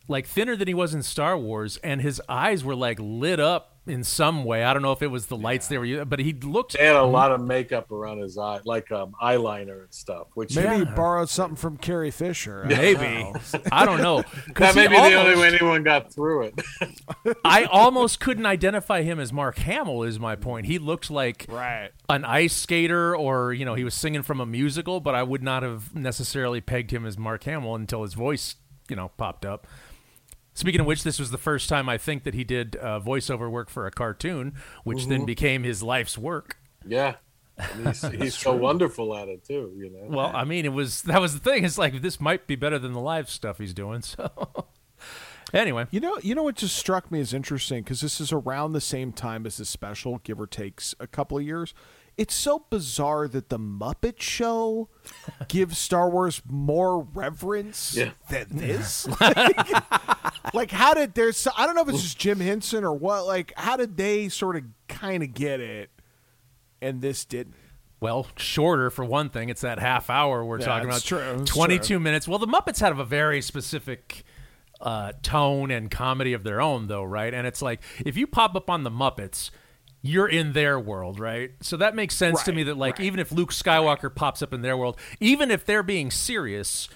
like thinner than he was in Star Wars, and his eyes were like lit up in some way. I don't know if it was the lights they were, using, but he looked. They had a lot of makeup around his eye, like um, eyeliner and stuff. Which Maybe he borrowed something from Carrie Fisher. I don't Maybe. I don't know. that may be the only way anyone got through it. I almost couldn't identify him as Mark Hamill. Is my point. He looked like Right. an ice skater, or you know, he was singing from a musical. But I would not have necessarily pegged him as Mark Hamill until his voice, you know, popped up. Speaking of which, this was the first time I think that he did uh, voiceover work for a cartoon, which then Mhm. became his life's work. yeah, and he's, he's so wonderful at it too. You know. Well, I mean, it was that was the thing. It's like this might be better than the live stuff he's doing. So, anyway, You know, you know what just struck me as interesting because this is around the same time as the special, give or takes a couple of years. It's so bizarre that the Muppet Show gives Star Wars more reverence Yeah. than this. like, like, how did there's? I don't know if it's just Jim Henson or what. Like, how did they sort of kind of get it, and this didn't? Well, shorter for one thing. It's that half hour we're Yeah, talking about. true, 22 true. minutes. Well, the Muppets have a very specific uh, tone and comedy of their own, though, right? And it's like if you pop up on the Muppets, you're in their world, right? So that makes sense to me that, like, even if Luke Skywalker pops up in their world, even if they're being serious,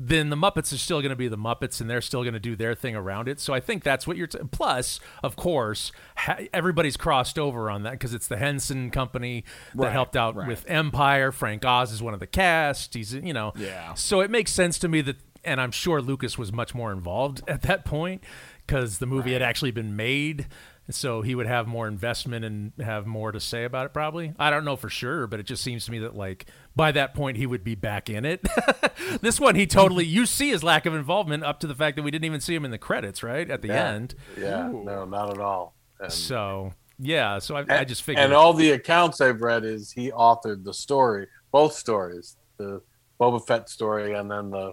then the Muppets are still going to be the Muppets and they're still going to do their thing around it. So I think that's what you're. T- Plus, of course, ha- everybody's crossed over on that because it's the Henson Company that Right, helped out right. with Empire. Frank Oz is one of the cast. He's, you know. Yeah. So it makes sense to me that, and I'm sure Lucas was much more involved at that point because the movie had actually been made. So he would have more investment and have more to say about it, probably. I don't know for sure, but it just seems to me that, like, by that point, he would be back in it. this one, he totally, you see his lack of involvement up to the fact that we didn't even see him in the credits, right? At the yeah. end. Yeah, no, not at all. And, So, yeah, so I, I just figured. And all the accounts I've read is he authored the story, both stories, the Boba Fett story and then the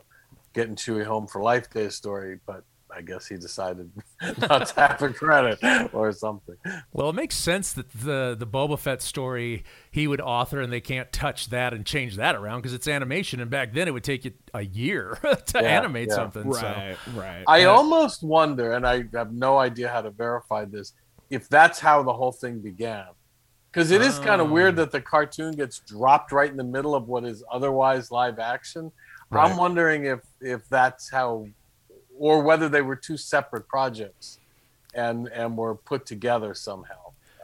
getting Chewie home for Life Day story. But I guess he decided not to have a credit or something. Well, it makes sense that the the Boba Fett story he would author, and they can't touch that and change that around because it's animation, and back then it would take you a year to Yeah, animate yeah. something. Right, so. right. I Yeah. almost wonder, and I have no idea how to verify this, if that's how the whole thing began. Because it is kind of weird um. that the cartoon gets dropped right in the middle of what is otherwise live action. Right. I'm wondering if if that's how, or whether they were two separate projects, and and were put together somehow.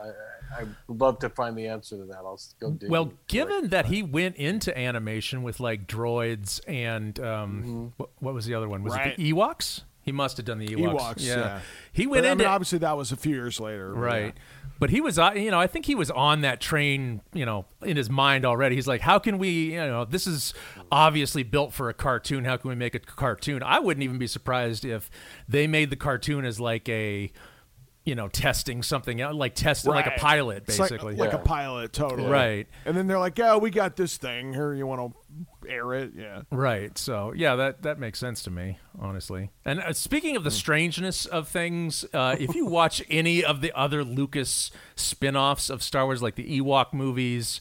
I, I I would love to find the answer to that. I'll go dig. Well, given that he went into animation with like droids and um, what, what was the other one? Was Right. it the Ewoks? He must have done the Ewoks. Ewoks, yeah. He went But, I into mean, obviously that was a few years later. Right. But he was, uh, you know, I think he was on that train, you know, in his mind already. He's like, how can we, you know, this is obviously built for a cartoon. How can we make a cartoon? I wouldn't even be surprised if they made the cartoon as like a, you know, testing something out, like testing, like a pilot, It's like- basically. like, a pilot, totally. Right. And then they're like, "Yeah, we got this thing here. You want to air it?" Yeah. Right. So yeah, that that makes sense to me, honestly. And uh, speaking Hmm. of the strangeness of things, uh, if you watch any of the other Lucas spin-offs of Star Wars, like the Ewok movies,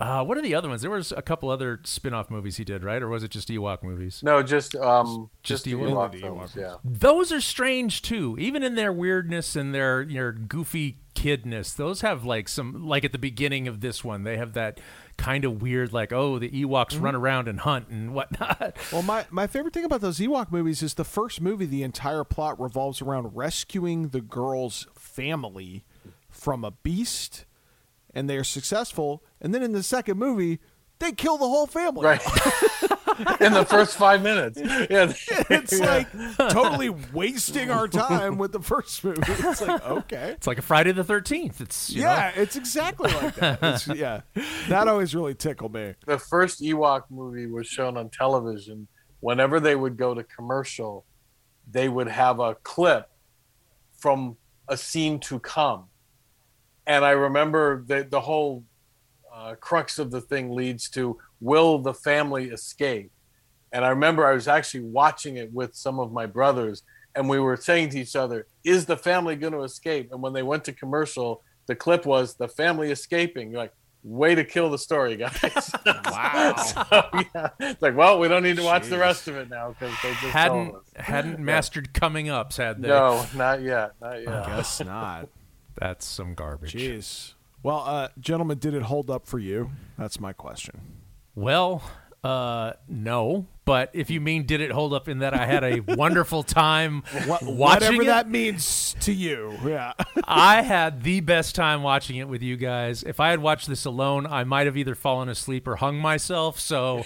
uh, what are the other ones? There was a couple other spin-off movies he did, right? Or was it just Ewok movies? no, just um, Just just, the Ewok? Ewok films, yeah. Those are strange too, even in their weirdness and their your goofy kidness. Those have like some like at the beginning of this one, they have that kind of weird like oh the Ewoks Mm-hmm. run around and hunt and whatnot. Well, my, my favorite thing about those Ewok movies is the first movie, the entire plot revolves around rescuing the girl's family from a beast and they're successful, and then in the second movie, they kill the whole family. Right. in the first five minutes. Yeah. it's Yeah. like totally wasting our time with the first movie. It's like, okay. It's like a Friday the 13th. It's, you Yeah, know, it's exactly like that. It's, yeah. That always really tickled me. the first Ewok movie was shown on television. Whenever they would go to commercial, they would have a clip from a scene to come. And I remember that the whole uh, crux of the thing leads to will the family escape? And I remember I was actually watching it with some of my brothers, and we were saying to each other, Is the family going to escape? And when they went to commercial, the clip was the family escaping. You're like, way to kill the story, guys. wow. so, yeah. It's like, well, we don't need to watch the rest of it now because they just hadn't told us. hadn't mastered coming ups, had they? No, not yet. Not yet. I guess not. That's some garbage. Jeez. Well, uh, gentlemen, did it hold up for you? That's my question. Well, uh, no. But if you mean did it hold up in that I had a wonderful time What, watching whatever it, that means to you. Yeah. I had the best time watching it with you guys. If I had watched this alone, I might have either fallen asleep or hung myself. So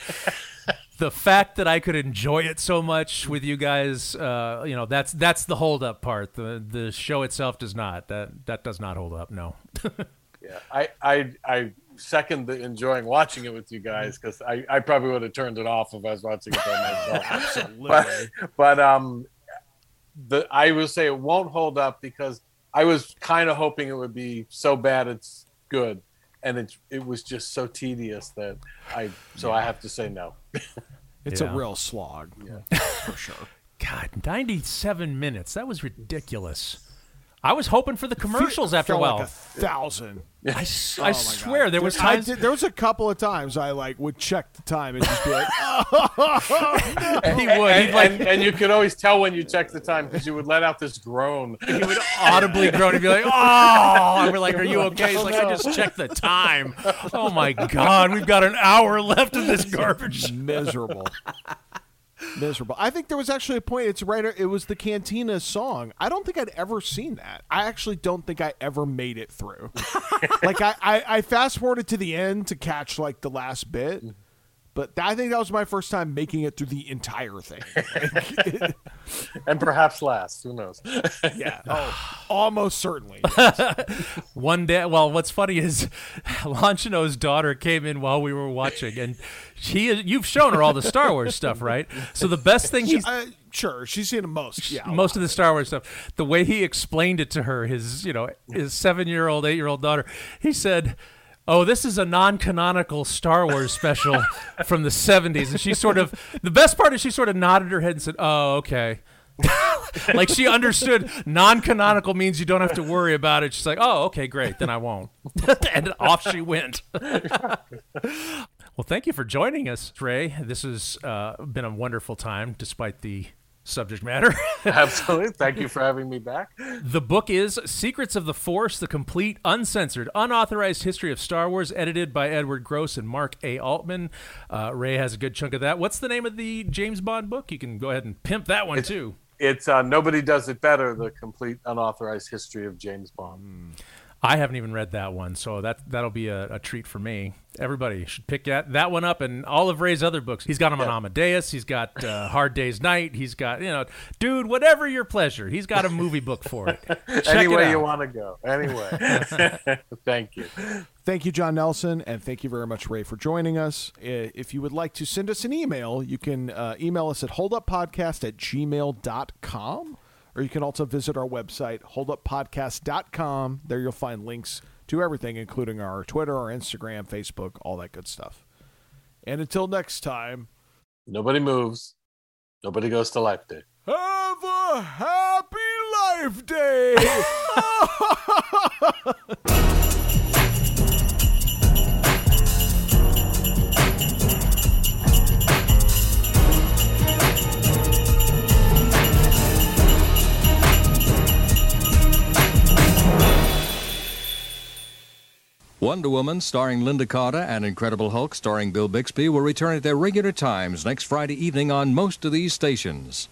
the fact that I could enjoy it so much with you guys, uh, you know, that's that's the hold up part. The the show itself does not. That that does not hold up. No. Yeah, I, I, I second the enjoying watching it with you guys because I, I probably would have turned it off if I was watching it by myself. Absolutely. But, but um, the I will say it won't hold up because I was kind of hoping it would be so bad it's good, and it it was just so tedious that I so I have to say no. It's Yeah. a real slog. Yeah. For sure. God, 97 minutes. That was ridiculous. I was hoping for the commercials after a while. like a thousand. I, s- Oh I swear God. there was I times did- there was a couple of times I like would check the time and just be like, oh, no. he would. And, like and, and you could always tell when you checked the time because you would let out this groan. he would audibly groan and be like, "Oh!" And we're like, "Are you oh, okay?" He's like, "I just checked the time." Oh my God, we've got an hour left of this garbage. miserable. Miserable. I think there was actually a point. It's right. It was the Cantina song. I don't think I'd ever seen that. I actually don't think I ever made it through. like I, I, I fast forwarded to the end to catch like the last bit, but I think that was my first time making it through the entire thing. Like, and perhaps last. Who knows? yeah. Oh, almost certainly. One day, well, what's funny is Lonchino's daughter came in while we were watching, and she you've shown her all the Star Wars stuff, right? So the best thing he's uh, sure, she's seen the most. Yeah. most of the Star Wars stuff. The way he explained it to her, his you know his seven year old, eight year old daughter, he said. Oh, this is a non-canonical Star Wars special from the '70s, and she sort of. The best part is she sort of nodded her head and said, "Oh, okay." like she understood non-canonical means you don't have to worry about it. She's like, "Oh, okay, great, then I won't." and off she went. well, thank you for joining us, Ray. This has uh, been a wonderful time, despite the subject matter. Absolutely. Thank you for having me back. The book is Secrets of the Force, the complete, uncensored, unauthorized history of Star Wars, edited by Edward Gross and Mark A. Altman. Uh, Ray has a good chunk of that. What's the name of the James Bond book? You can go ahead and pimp that one too. It's uh, Nobody Does It Better, the complete unauthorized history of James Bond. I haven't even read that one, so that that'll be a, a treat for me. Everybody should pick that, that one up and all of Ray's other books. He's got them on Amadeus. He's got uh, Hard Day's Night. He's got you know, dude, whatever your pleasure. He's got a movie book for it. Check Any way you want to go. Anyway. Thank you. Thank you, John Nelson, and thank you very much, Ray, for joining us. If you would like to send us an email, you can uh, email us at holduppodcast at gmail.com, or you can also visit our website, holduppodcast.com. There you'll find links to everything, including our Twitter, our Instagram, Facebook, all that good stuff. And until next time, Nobody moves. Nobody goes to Life Day. have a happy Life Day! Wonder Woman, starring Lynda Carter, and Incredible Hulk, starring Bill Bixby, will return at their regular times next Friday evening on most of these stations.